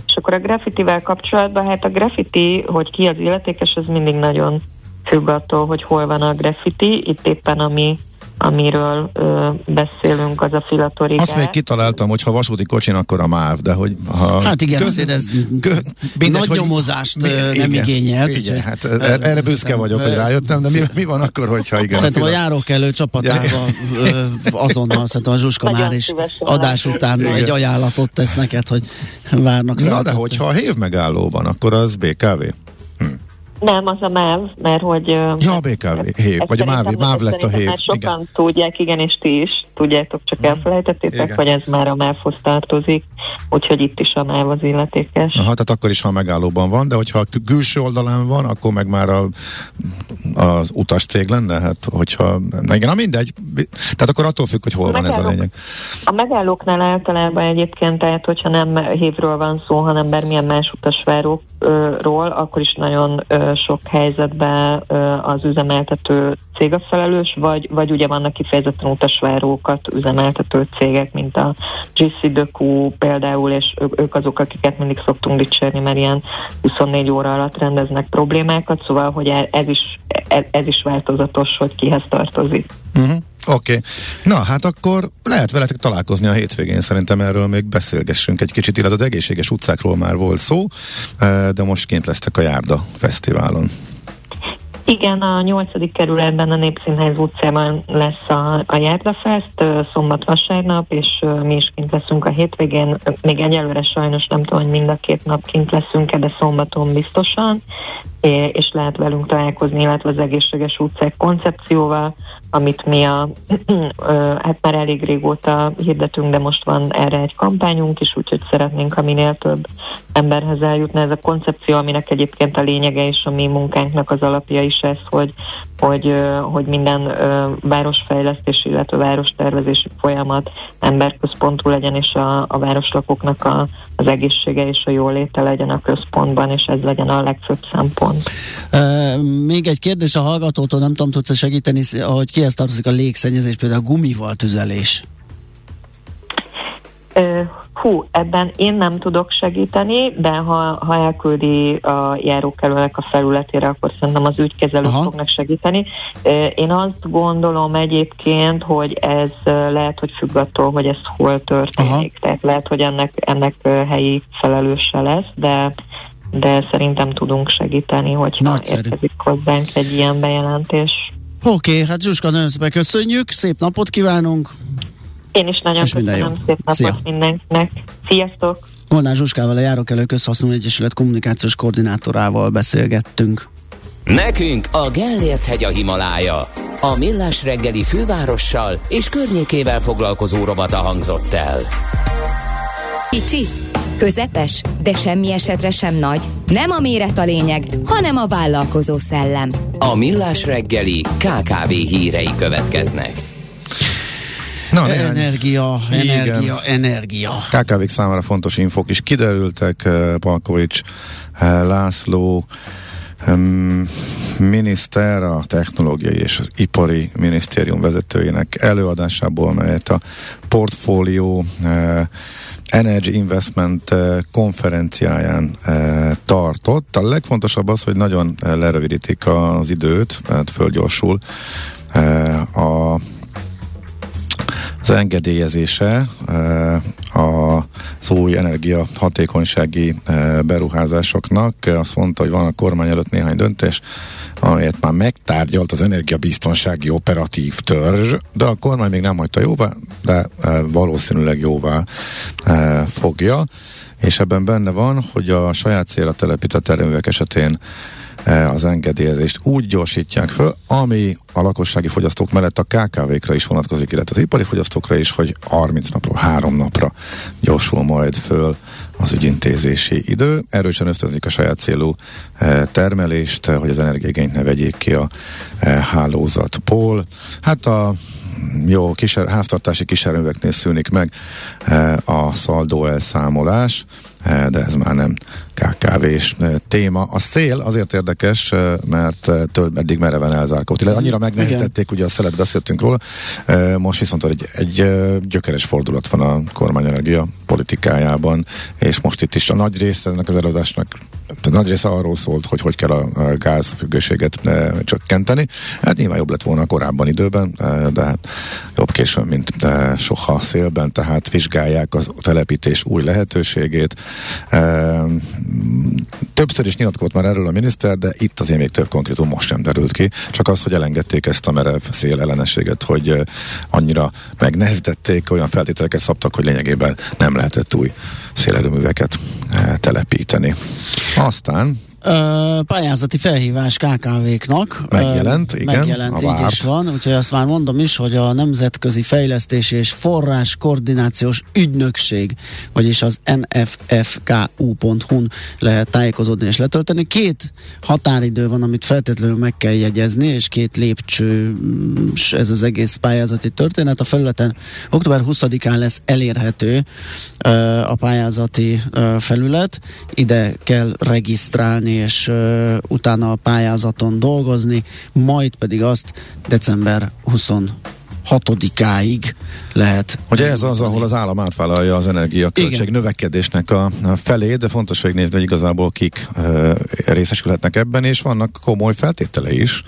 és akkor a graffitivel kapcsolatban, hát a graffiti, hogy ki az illetékes, ez mindig nagyon függ attól, hogy hol van a graffiti. Itt éppen ami amiről ö, beszélünk, az a filatorigás. Azt még kitaláltam, hogy ha vasúti kocsin, akkor a MÁV, de hogy ha... Hát igen, köz, azért ez kö, mindegy, nagy hogy, nyomozást mi, nem igen, igényelt. Igen, hát erre, erre büszke vagyok, hogy rájöttem, de mi, mi van akkor, hogyha igen? Szerintem a, a járókelő csapatában azonnal, szerintem a Zsuska már is adás után igen. egy ajánlatot tesz neked, hogy várnak Na, de hogyha a hév megállóban, akkor az BKV. Nem, az a MÁV, mert hogy... Ja, a BKV, hév, vagy a MÁV, MÁV lett a hév. Már sokan igen. tudják, igen, és ti is tudjátok, csak elfelejtettétek, igen. hogy ez már a MÁV-hoz tartozik, úgyhogy itt is a MÁV az illetékes. Aha, tehát akkor is, ha megállóban van, de hogyha a külső oldalán van, akkor meg már a, az utas cég lenne, hát hogyha, na igen, na mindegy, tehát akkor attól függ, hogy hol a van megállók, ez a lényeg. A megállóknál általában egyébként, tehát hogyha nem hévről van szó, hanem bármilyen más utasvárókról, akkor is nagyon sok helyzetben az üzemeltető cég a felelős, vagy, vagy ugye vannak kifejezetten utasvárókat üzemeltető cégek, mint a GC Deku például, és ők azok, akiket mindig szoktunk dicsérni, mert ilyen 24 óra alatt rendeznek problémákat, szóval, hogy e, ez is, ez, ez is változatos, hogy kihez tartozik. Uh-huh. Oké. Okay. Na, hát akkor lehet veletek találkozni a hétvégén, szerintem erről még beszélgessünk egy kicsit, illetve az egészséges utcákról már volt szó, de most kint lesztek a Járda Fesztiválon. Igen, a 8. kerületben a Népszínház utcában lesz a, a Járdafest, szombat-vasárnap, és mi is kint leszünk a hétvégén. Még egyelőre sajnos nem tudom, hogy mind a két nap kint leszünk de szombaton biztosan, és lehet velünk találkozni, illetve az egészséges utcák koncepcióval, amit mi a, hát már elég régóta hirdetünk, de most van erre egy kampányunk is, úgyhogy szeretnénk, ha minél több emberhez eljutni ez a koncepció, aminek egyébként a lényege és a mi munkánknak az alapja is ez, hogy, hogy, hogy minden városfejlesztés, illetve várostervezési folyamat emberközpontú legyen, és a, a városlakóknak a, az egészsége és a jóléte legyen a központban, és ez legyen a legfőbb szempont. Még egy kérdés a hallgatótól, nem tudom, tudsz segíteni, hogy kihez tartozik a légszennyezés, például a gumival tüzelés? Hú, ebben én nem tudok segíteni, de ha, ha elküldi a járókelőnek a felületére, akkor szerintem az ügykezelők Aha. fognak segíteni. Én azt gondolom egyébként, hogy ez lehet, hogy függ attól, hogy ez hol történik. Aha. Tehát lehet, hogy ennek, ennek helyi felelőse lesz, de de szerintem tudunk segíteni, hogyha Nagyszerű. érkezik hozzánk egy ilyen bejelentés. Oké, okay, hát Zsuska, nagyon szépen köszönjük, szép napot kívánunk! Én is nagyon És köszönöm, jó. szép napot Szia. mindenkinek. Sziasztok! Molnár Zsuskával, a Járókelő Közhasznú Egyesület kommunikációs koordinátorával beszélgettünk. Nekünk a Gellért hegy a Himalája. A Millás reggeli fővárossal és környékével foglalkozó rovata hangzott el. Kicsi, közepes, de semmi esetre sem nagy. Nem a méret a lényeg, hanem a vállalkozó szellem. A Millás reggeli KKV hírei következnek. Na, energia, energia, igen. energia. kkv számára fontos infok is kiderültek. Eh, Palkovics eh, László miniszter, a technológiai és az ipari minisztérium vezetőjének előadásából, melyet a portfólió uh, Energy Investment konferenciáján tartott. A legfontosabb az, hogy nagyon lerövidítik az időt, mert fölgyorsul a engedélyezése az új energia hatékonysági beruházásoknak. Azt mondta, hogy van a kormány előtt néhány döntés, amelyet már megtárgyalt az energiabiztonsági operatív törzs, de a kormány még nem hagyta jóvá, de valószínűleg jóvá fogja és ebben benne van, hogy a saját célra telepített erőművek esetén az engedélyezést úgy gyorsítják föl, ami a lakossági fogyasztók mellett a KKV-kra is vonatkozik, illetve az ipari fogyasztókra is, hogy 30 napra, 3 napra gyorsul majd föl az ügyintézési idő. Erősen ösztönzik a saját célú e, termelést, hogy az energiagényt ne vegyék ki a e, hálózatból. Hát a jó kiser, háztartási kísérőveknél szűnik meg a szaldó elszámolás, de ez már nem KKV-s téma. A szél azért érdekes, mert től eddig mereven elzárkózott. Illetve annyira megnehezítették, ugye a szelet beszéltünk róla, most viszont egy, egy gyökeres fordulat van a kormányenergia politikájában, és most itt is a nagy része ennek az előadásnak nagy része arról szólt, hogy hogy kell a gázfüggőséget e, csökkenteni. Hát nyilván jobb lett volna korábban időben, e, de jobb későn, mint e, soha szélben, tehát vizsgálják az telepítés új lehetőségét. E, többször is nyilatkozott már erről a miniszter, de itt azért még több konkrétum most sem derült ki, csak az, hogy elengedték ezt a merev szél ellenességet, hogy annyira megnehezítették, olyan feltételeket szabtak, hogy lényegében nem lehetett új szélerőműveket telepíteni. Aztán Ö, pályázati felhívás KKV-knak. Megjelent, igen. Megjelent, így is van. Úgyhogy azt már mondom is, hogy a Nemzetközi Fejlesztési és Forrás Koordinációs Ügynökség, vagyis az nffku.hu-n lehet tájékozódni és letölteni. Két határidő van, amit feltétlenül meg kell jegyezni, és két lépcső ez az egész pályázati történet. A felületen október 20-án lesz elérhető a pályázati felület. Ide kell regisztrálni dolgozni, és uh, utána a pályázaton dolgozni, majd pedig azt december 20 hatodikáig lehet. Ugye ez az, ahol az állam átvállalja az energiaköltség Igen. növekedésnek a, felé, de fontos megnézni, hogy igazából kik e, részesülhetnek ebben, és vannak komoly feltétele is,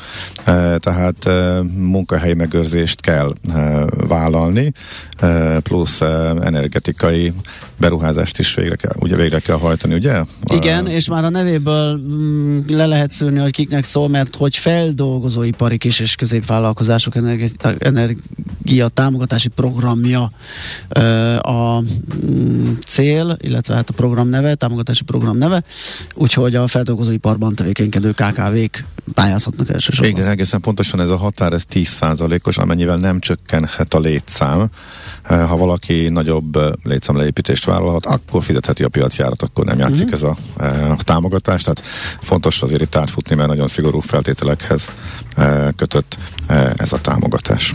e, tehát e, munkahelyi megőrzést kell e, vállalni, e, plusz e, energetikai beruházást is végre kell, ugye végre kell hajtani, ugye? Igen, és már a nevéből mm, le lehet szűrni, hogy kiknek szól, mert hogy feldolgozóipari kis és középvállalkozások energi, energia támogatási programja a mm, cél, illetve hát a program neve, támogatási program neve, úgyhogy a feldolgozóiparban tevékenykedő KKV-k pályázhatnak elsősorban. Igen, egészen pontosan ez a határ, ez 10%-os, amennyivel nem csökkenhet a létszám. Ha valaki nagyobb létszámleépítést vállalhat, akkor fizetheti a piaci árat, akkor nem játszik uh-huh. ez a, a támogatás. Tehát fontos azért itt átfutni, mert nagyon szigorú feltételekhez kötött ez a támogatás.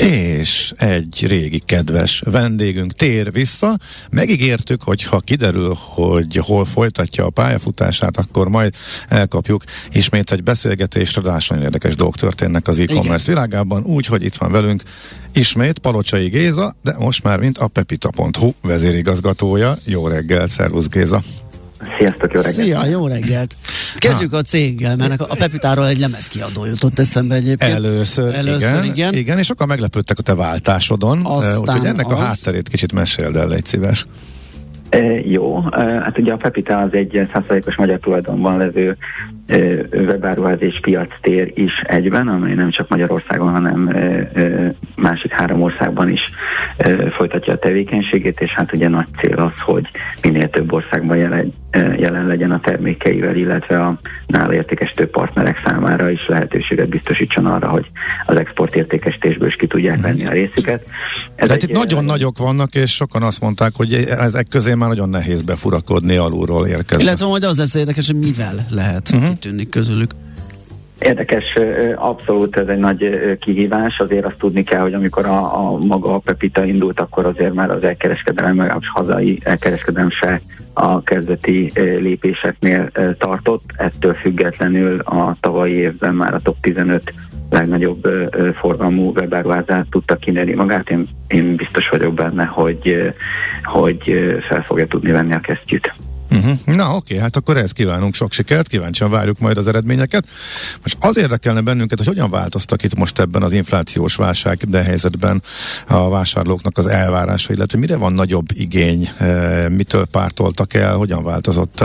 És egy régi kedves vendégünk tér vissza. Megígértük, hogy ha kiderül, hogy hol folytatja a pályafutását, akkor majd elkapjuk ismét egy beszélgetést, ráadásul nagyon érdekes dolgok történnek az e-commerce világában, úgyhogy itt van velünk ismét Palocsai Géza, de most már mint a pepita.hu vezérigazgatója. Jó reggel, szervusz Géza! Sziasztok, jó reggelt! Szia, jó reggelt! Kezdjük a céggel, mert a Pepitáról egy lemezkiadó jutott eszembe egyébként. Először, Először igen, igen. igen. és sokan meglepődtek a te váltásodon, Aztán úgyhogy ennek az... a hátterét kicsit meséld el, egy szíves. E, jó, e, hát ugye a Pepita az egy 100%-os magyar tulajdonban levő webáruházás piactér is egyben, amely nem csak Magyarországon, hanem másik három országban is folytatja a tevékenységét, és hát ugye nagy cél az, hogy minél több országban jelen, jelen legyen a termékeivel, illetve a nála értékesítő partnerek számára is lehetőséget biztosítson arra, hogy az export értékesítésből is ki tudják venni a részüket. Ez egy, itt nagyon nagyok vannak, és sokan azt mondták, hogy ezek közé már nagyon nehéz befurakodni alulról érkezni. Illetve majd az lesz érdekes, hogy mivel lehet uh-huh. Kitűnni közülük. Érdekes, abszolút ez egy nagy kihívás, azért azt tudni kell, hogy amikor a, a maga a Pepita indult, akkor azért már az elkereskedelem, a hazai elkereskedelem se a kezdeti lépéseknél tartott, ettől függetlenül a tavalyi évben már a top 15 legnagyobb forgalmú webáruházát tudta kinőni magát. Én, én biztos vagyok benne, hogy, hogy fel fogja tudni venni a kesztyűt. Uh-huh. Na oké, hát akkor ezt kívánunk sok sikert, kíváncsian várjuk majd az eredményeket. Most az érdekelne bennünket, hogy hogyan változtak itt most ebben az inflációs válság de helyzetben a vásárlóknak az elvárása, illetve mire van nagyobb igény, e, mitől pártoltak el, hogyan változott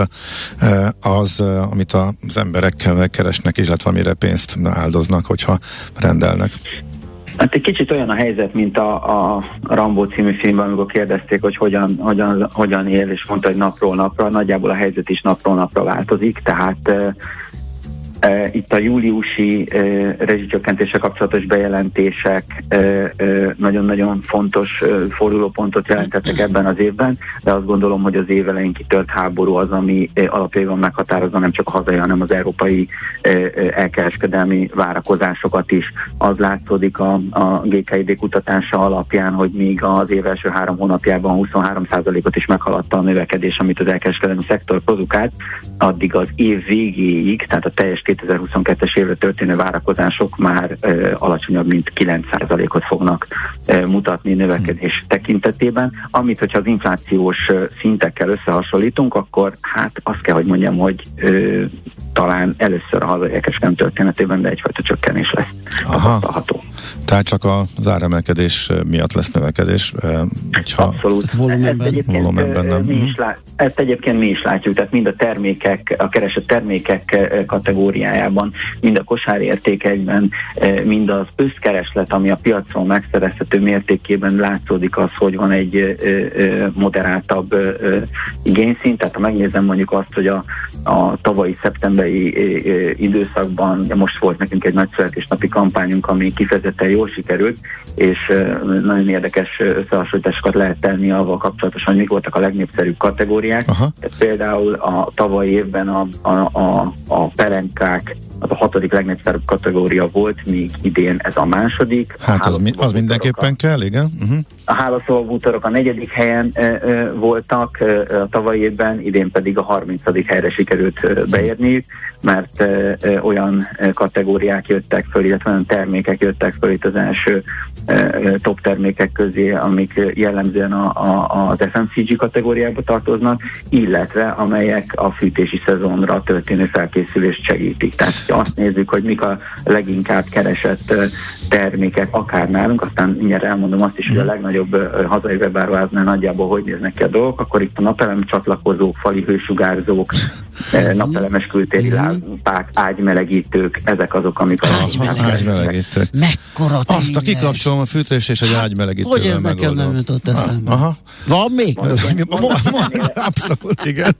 e, az, amit az emberek keresnek, illetve amire pénzt áldoznak, hogyha rendelnek. Hát egy kicsit olyan a helyzet, mint a, a Rambó című filmben, amikor kérdezték, hogy hogyan, hogyan, hogyan él, és mondta, hogy napról napra. Nagyjából a helyzet is napról napra változik, tehát itt a júliusi rezsicsökkentése kapcsolatos bejelentések nagyon-nagyon fontos fordulópontot jelentettek ebben az évben, de azt gondolom, hogy az év elején kitört háború az, ami alapjában meghatározza nem csak a hazai, hanem az európai elkereskedelmi várakozásokat is. Az látszódik a, a GKID kutatása alapján, hogy még az év első három hónapjában 23%-ot is meghaladta a növekedés, amit az elkereskedelmi szektor produkált, addig az év végéig, tehát a teljes 2022-es évre történő várakozások már ö, alacsonyabb, mint 9%-ot fognak ö, mutatni növekedés tekintetében, amit, hogyha az inflációs ö, szintekkel összehasonlítunk, akkor hát azt kell, hogy mondjam, hogy ö, talán először a hazai nem történetében, de egyfajta csökkenés lesz Aha. Tehát csak az áremelkedés miatt lesz növekedés. Hogyha Abszolút. Volumenben. Ezt egyébként, volumenben nem. Mi is lá- ezt egyébként mi is látjuk, tehát mind a termékek, a keresett termékek kategóriájában, mind a kosárértékekben, mind az összkereslet, ami a piacon megszerezhető mértékében látszódik az, hogy van egy moderáltabb igényszint. Tehát ha megnézem mondjuk azt, hogy a, a tavalyi szeptemberi időszakban, most volt nekünk egy nagy születésnapi kampányunk, ami kifejezetten jól sikerült, és nagyon érdekes összehasonlításokat lehet tenni avval kapcsolatosan, hogy mik voltak a legnépszerűbb kategóriák. Aha. Például a tavalyi évben a, a, a, a perenkák az a hatodik legnépszerűbb kategória volt, míg idén ez a második. Hát az, mi, az mindenképpen a, kell, igen. Uh-huh. A hálószobabútorok a negyedik helyen e, e, voltak e, a tavalyi évben, idén pedig a harmincadik helyre sikerült beérniük, mert e, e, olyan kategóriák jöttek föl, illetve olyan termékek jöttek föl itt az első top termékek közé, amik jellemzően a, a, az FMCG kategóriába tartoznak, illetve amelyek a fűtési szezonra történő felkészülést segítik. Tehát azt nézzük, hogy mik a leginkább keresett termékek akár nálunk, aztán mindjárt elmondom azt is, hogy a legnagyobb hazai webáruháznál nagyjából hogy néznek ki a dolgok, akkor itt a napelem csatlakozók, fali hősugárzók, napelemes kültéri mhm. lámpák, ágymelegítők, ezek azok, amik a ágymelegítők. Mekkora Azt a kikapcsolom a fűtés és egy ágymelegítő. Hogy ez nekem nem jutott eszembe? Aha. Van még? Abszolút, igen.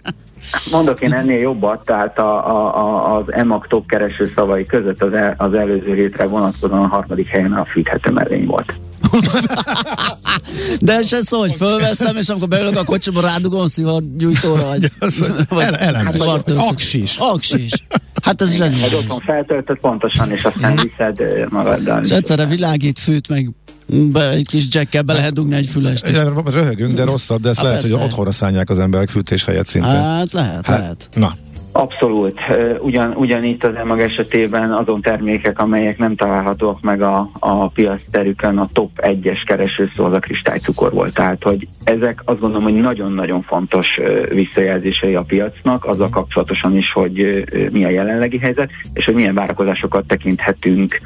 Mondok én ennél jobbat, tehát a, a, a, az EMAG top kereső szavai között az, el, az előző hétre vonatkozóan a harmadik helyen a fűthető mellény volt. De se szó, hogy fölveszem, és amikor beülök a kocsiba, rádugom gyújtóra, vagy... vagy elemzés. Hát, aksis. Aksis. Hát ez zseniális. Vagy otthon feltöltött pontosan, és aztán viszed magaddal. És egyszerre világít, fűt, meg be, egy kis jackkel be lehet dugni egy fülest. Igen, röhögünk, de rosszabb, de ezt hát lehet, persze. hogy otthonra szállják az emberek fűtés helyett szintén. Hát lehet, hát, lehet. Na, Abszolút. Ugyan, ugyanitt az EMAG esetében azon termékek, amelyek nem találhatóak meg a, a piac terükön, a top 1-es keresőszó az a kristálycukor volt. Tehát, hogy ezek azt gondolom, hogy nagyon-nagyon fontos visszajelzései a piacnak, azzal kapcsolatosan is, hogy mi a jelenlegi helyzet, és hogy milyen várakozásokat tekinthetünk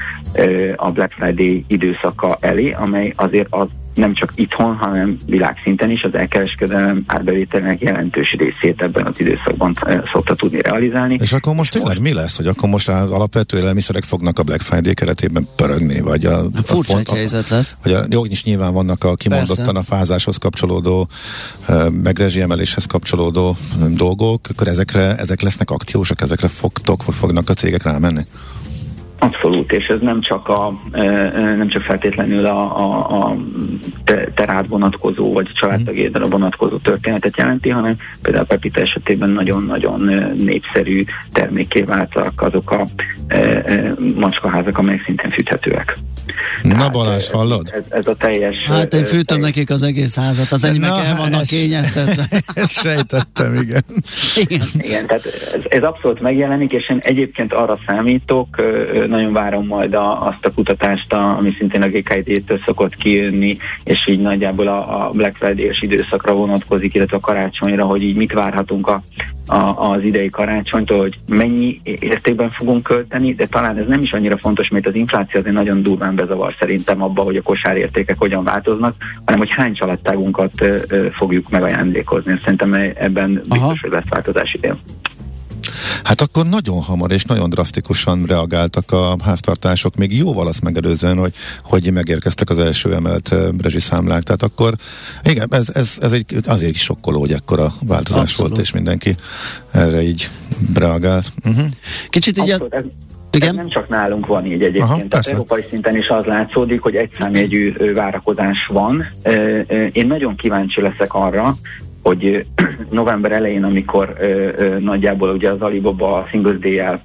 a Black Friday időszaka elé, amely azért az nem csak itthon, hanem világszinten is az elkereskedelem árbevételnek jelentős részét ebben az időszakban e, szokta tudni realizálni. És akkor most tényleg mi lesz, hogy akkor most az alapvető élelmiszerek fognak a Black Friday keretében pörögni, vagy a, a Furcsa font, egy helyzet lesz. Vagy a, jó, is nyilván vannak a kimondottan Persze. a fázáshoz kapcsolódó, meg rezsiemeléshez kapcsolódó dolgok, akkor ezekre, ezek lesznek akciósak, ezekre fogtok, vagy fognak a cégek rámenni? Abszolút, és ez nem csak, a, nem csak feltétlenül a, a, a terád vonatkozó, vagy családtagédre vonatkozó történetet jelenti, hanem például a Pepita esetében nagyon-nagyon népszerű terméké váltak azok a macskaházak, amelyek szintén fűthetőek. Na hát, Balázs, hallod? Ez, ez a teljes... Hát én fűtöm nekik az egész házat, az enyémek el vannak ez, kényeztetve. Ezt sejtettem, igen. igen. Igen, tehát ez, ez abszolút megjelenik, és én egyébként arra számítok, nagyon várom majd a, azt a kutatást, a, ami szintén a GKID-től szokott kijönni, és így nagyjából a, a Black Friday-es időszakra vonatkozik, illetve a karácsonyra, hogy így mit várhatunk a, a, az idei karácsonytól, hogy mennyi értékben fogunk költeni, de talán ez nem is annyira fontos, mert az infláció azért nagyon durván bezavar szerintem abba, hogy a kosárértékek hogyan változnak, hanem hogy hány családtágunkat fogjuk megajándékozni. Szerintem ebben biztos, Aha. hogy lesz változás idén. Hát akkor nagyon hamar és nagyon drasztikusan reagáltak a háztartások, még jóval azt megelőzően, hogy, hogy megérkeztek az első emelt eh, rezsiszámlák. Tehát akkor igen, ez, ez, ez egy, azért is sokkoló, hogy ekkora változás Abszolút. volt, és mindenki erre így reagált. Uh-huh. Kicsit így a... Igen? Ez nem csak nálunk van így egyébként. Aha, Tehát európai szinten is az látszódik, hogy egy számjegyű várakozás van. Én nagyon kíváncsi leszek arra, hogy november elején, amikor ö, ö, nagyjából ugye az Alibaba a Singles Day-el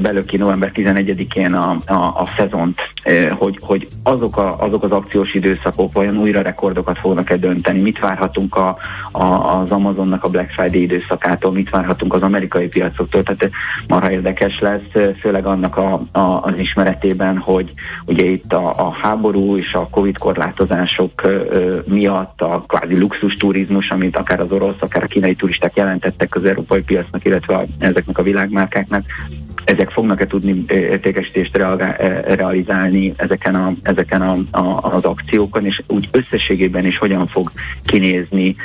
belöki november 11-én a, a, a szezont, ö, hogy, hogy azok, a, azok az akciós időszakok vajon újra rekordokat fognak-e dönteni, mit várhatunk a, a, az Amazonnak a Black Friday időszakától, mit várhatunk az amerikai piacoktól, tehát marha érdekes lesz, főleg annak a, a, az ismeretében, hogy ugye itt a, a háború és a Covid korlátozások ö, miatt a kvázi luxus turizmus is, amit akár az orosz, akár a kínai turisták jelentettek az európai piacnak, illetve a, ezeknek a világmárkáknak, ezek fognak-e tudni értékesítést realizálni ezeken, a, ezeken a, a, az akciókon, és úgy összességében is hogyan fog kinézni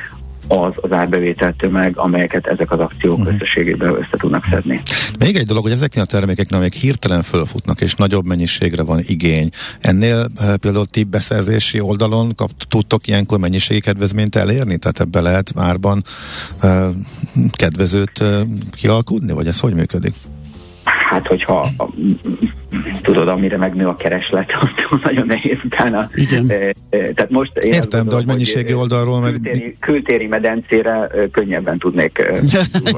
az az árbevételt tömeg, amelyeket ezek az akciók uh-huh. összességében össze tudnak szedni. Még egy dolog, hogy ezeknél a termékeknél, amelyek hirtelen fölfutnak, és nagyobb mennyiségre van igény, ennél e, például ti beszerzési oldalon kap, tudtok ilyenkor mennyiségi kedvezményt elérni? Tehát ebbe lehet árban e, kedvezőt e, kialkudni, vagy ez hogy működik? Hát hogyha tudod, amire megnő a kereslet, attól nagyon nehéz utána. Igen. E, e, tehát most én Értem, gondolom, de hogy mennyiségi oldalról meg... Kültéri, kültéri medencére könnyebben tudnék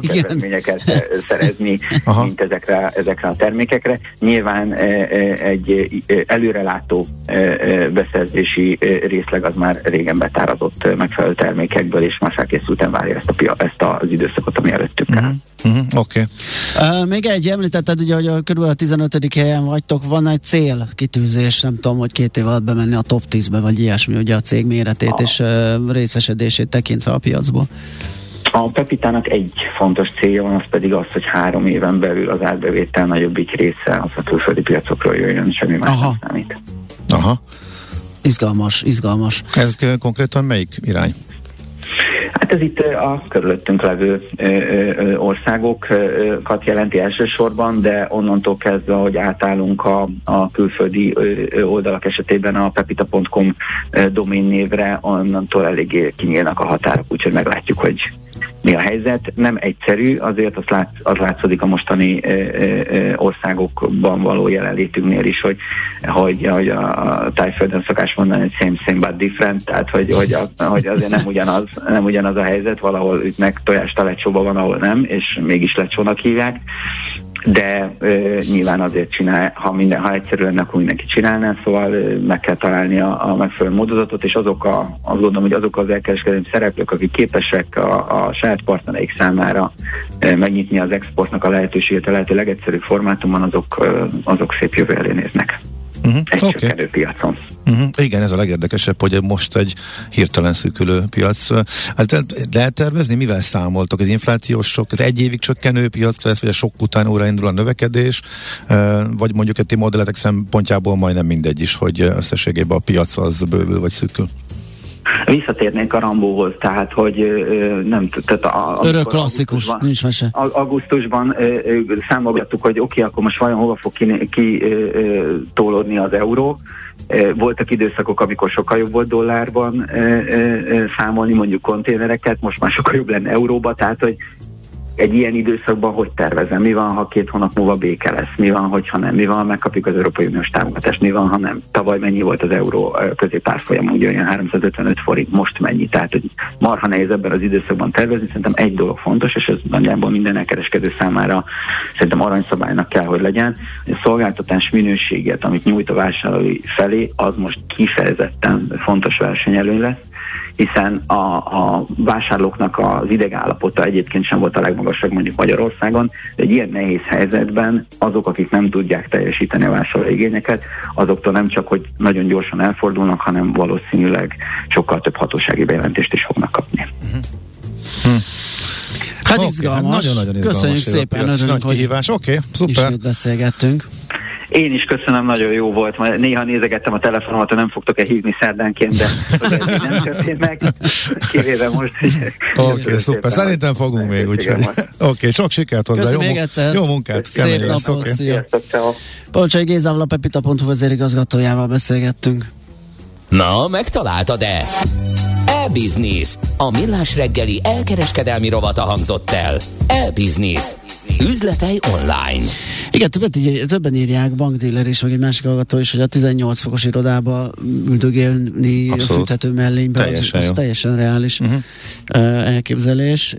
kedvezményeket szerezni, Aha. mint ezekre, ezekre a termékekre. Nyilván egy előrelátó beszerzési részleg az már régen betárazott megfelelő termékekből, és már felkészülten várja ezt, a, ezt az időszakot, ami előttük uh-huh. Uh-huh. Oké. Okay. Uh, még egy említetted, ugye, hogy a kb. a 15. helyen vagytok, van egy cél kitűzés, nem tudom, hogy két év alatt bemenni a top 10-be, vagy ilyesmi, ugye a cég méretét a. és uh, részesedését tekintve a piacból. A Pepitának egy fontos célja van, az pedig az, hogy három éven belül az árbevétel nagyobbik része az a külföldi piacokról jöjjön, semmi más Aha. nem számít. Aha. Izgalmas, izgalmas. Ez konkrétan melyik irány? Hát ez itt a körülöttünk levő országokat jelenti elsősorban, de onnantól kezdve, hogy átállunk a, a külföldi oldalak esetében a pepita.com domén névre, onnantól eléggé kinyílnak a határok, úgyhogy meglátjuk, hogy mi a helyzet. Nem egyszerű, azért az, lát, az látszik a mostani ö, ö, országokban való jelenlétünknél is, hogy, hogy, hogy a tájföldön szokás mondani, hogy same, same but different, tehát hogy, hogy, a, hogy azért nem ugyanaz, nem ugyanaz a helyzet, valahol ütnek tojást a lecsóba van, ahol nem, és mégis lecsónak hívják de ö, nyilván azért csinál, ha, minden, ha egyszerű lenne, akkor mindenki csinálná, szóval ö, meg kell találni a, a megfelelő módozatot, és azok a, azt gondolom, hogy azok az elkereskedelmi szereplők, akik képesek a, a saját partnereik számára ö, megnyitni az exportnak a lehetőséget a lehető legegyszerűbb formátumban, azok, ö, azok szép jövő elé néznek. Uh-huh. Egy okay. piacon. Uh-huh. Igen, ez a legérdekesebb, hogy most egy hirtelen szűkülő piac. Hát de, lehet tervezni, mivel számoltok? Az inflációs sok, az egy évig csökkenő piac lesz, vagy a sok után újraindul a növekedés, vagy mondjuk egy modelletek szempontjából majdnem mindegy is, hogy összességében a piac az bővül vagy szűkül? Visszatérnénk a Rambóhoz, tehát, hogy nem tehát a, Örök klasszikus, nincs mese. Augusztusban számolgattuk, hogy oké, okay, akkor most vajon hova fog ki, ki tólódni az euró. Voltak időszakok, amikor sokkal jobb volt dollárban számolni, mondjuk konténereket, most már sokkal jobb lenne euróba, tehát hogy egy ilyen időszakban hogy tervezem? Mi van, ha két hónap múlva béke lesz? Mi van, hogyha nem? Mi van, ha megkapjuk az Európai Uniós támogatást? Mi van, ha nem? Tavaly mennyi volt az euró középárfolyam? Ugye olyan 355 forint, most mennyi? Tehát, hogy marha nehéz ebben az időszakban tervezni. Szerintem egy dolog fontos, és ez nagyjából minden elkereskedő számára szerintem aranyszabálynak kell, hogy legyen. A szolgáltatás minőséget, amit nyújt a vásárlói felé, az most kifejezetten fontos versenyelő lesz hiszen a, a vásárlóknak az idegállapota egyébként sem volt a legmagasabb mondjuk Magyarországon, de egy ilyen nehéz helyzetben azok, akik nem tudják teljesíteni a vásárló igényeket, azoktól nem csak, hogy nagyon gyorsan elfordulnak, hanem valószínűleg sokkal több hatósági bejelentést is fognak kapni. Uh-huh. Hm. Hát okay, izgalmas. Hát nagyon-nagyon izgalmas. Köszönjük szépen, örülünk, nagy kihívás. Oké, okay, szuper. Ismét beszélgettünk. Én is köszönöm, nagyon jó volt. Majd néha nézegettem a telefonomat, hogy nem fogtok-e hívni szerdánként, de nem történt meg, kivéve most. Oké, okay, szuper. Szerintem fogunk még, úgyhogy. Oké, okay, sok sikert hozzá. Köszönöm jó, még egyszer. Jó munkát. Szép napot. Okay. Sziasztok, Polcsai Gézával, a Pepita.hu vezérigazgatójával beszélgettünk. Na, megtaláltad-e? E-Business. A millás reggeli elkereskedelmi rovata hangzott el. E-Business. Üzletei online. Igen, többet, így, többen írják, bankdíler is, vagy egy másik hallgató is, hogy a 18 fokos irodába üldögélni Abszolút. a fűthető mellénybe, teljesen az, az teljesen reális uh-huh. elképzelés.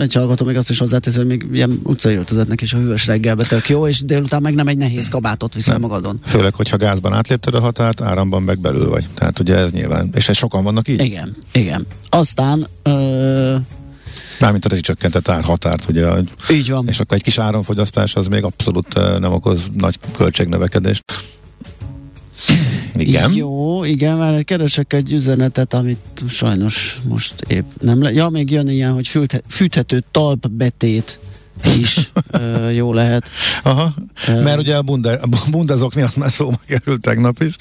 Egy hallgató még azt is hozzátesz, hogy még ilyen utcai öltözetnek is a hűvös reggelbe tök jó, és délután meg nem egy nehéz kabátot viszel nem. magadon. Főleg, hogyha gázban átlépted a határt, áramban meg belül vagy. Tehát ugye ez nyilván, és ez sokan vannak így? Igen, igen. Aztán ö, Mármint a csökkentett árhatárt, ugye. Így van. És akkor egy kis áramfogyasztás az még abszolút nem okoz nagy költségnövekedést. Igen. Jó, igen, mert keresek egy üzenetet, amit sajnos most épp nem le... Ja, még jön ilyen, hogy fűthető talpbetét is ö, jó lehet. Aha, mert ugye a, bunde, a bundezokni az már szóba került tegnap is.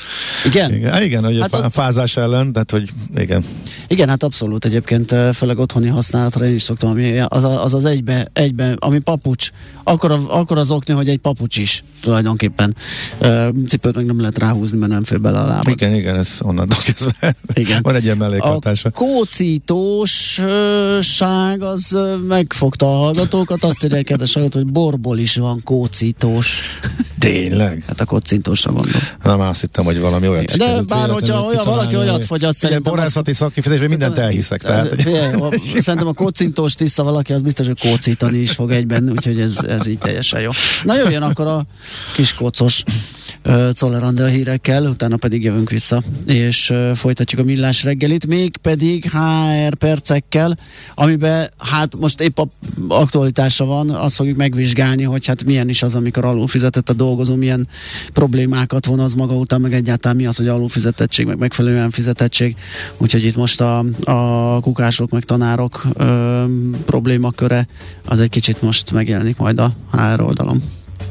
Igen? Igen, hát igen hogy hát a fázás ellen, tehát hogy igen. Igen, hát abszolút egyébként, főleg otthoni használatra én is szoktam, ami az az, az egybe, egybe, ami papucs, akkor, akkor az okni, hogy egy papucs is tulajdonképpen. Cipőt meg nem lehet ráhúzni, mert nem fér bele a lábad. Igen, igen, ez onnantól kezdve. Igen. Van egy ilyen mellékhatása. A kócítósság az megfogta a hallgatókat, azt írják, kedves hallgató, hogy borból is van kócítós. Tényleg? Hát a kocintósra mondom. Nem, azt hittem, hogy valami olyat De bár, hogyha olyan, valaki olyat fogyat, szerintem... borászati szakkifizetésben mindent elhiszek. Tehát, szerintem a kocintós tiszta valaki, az biztos, hogy kócítani is fog egyben, úgyhogy ez, ez így teljesen jó. Na jöjjön akkor a kis kocos Czoller a hírekkel, utána pedig jövünk vissza, és folytatjuk a millás reggelit, még pedig HR percekkel, amiben hát most épp a aktualitása van, azt fogjuk megvizsgálni, hogy hát milyen is az, amikor alul fizetett a dolgozó, milyen problémákat von az maga után, meg egyáltalán mi az, hogy alul fizetettség, meg megfelelően fizetettség. Úgyhogy itt most a, a kukások, meg tanárok ö, problémaköre az egy kicsit most megjelenik majd a HR oldalon.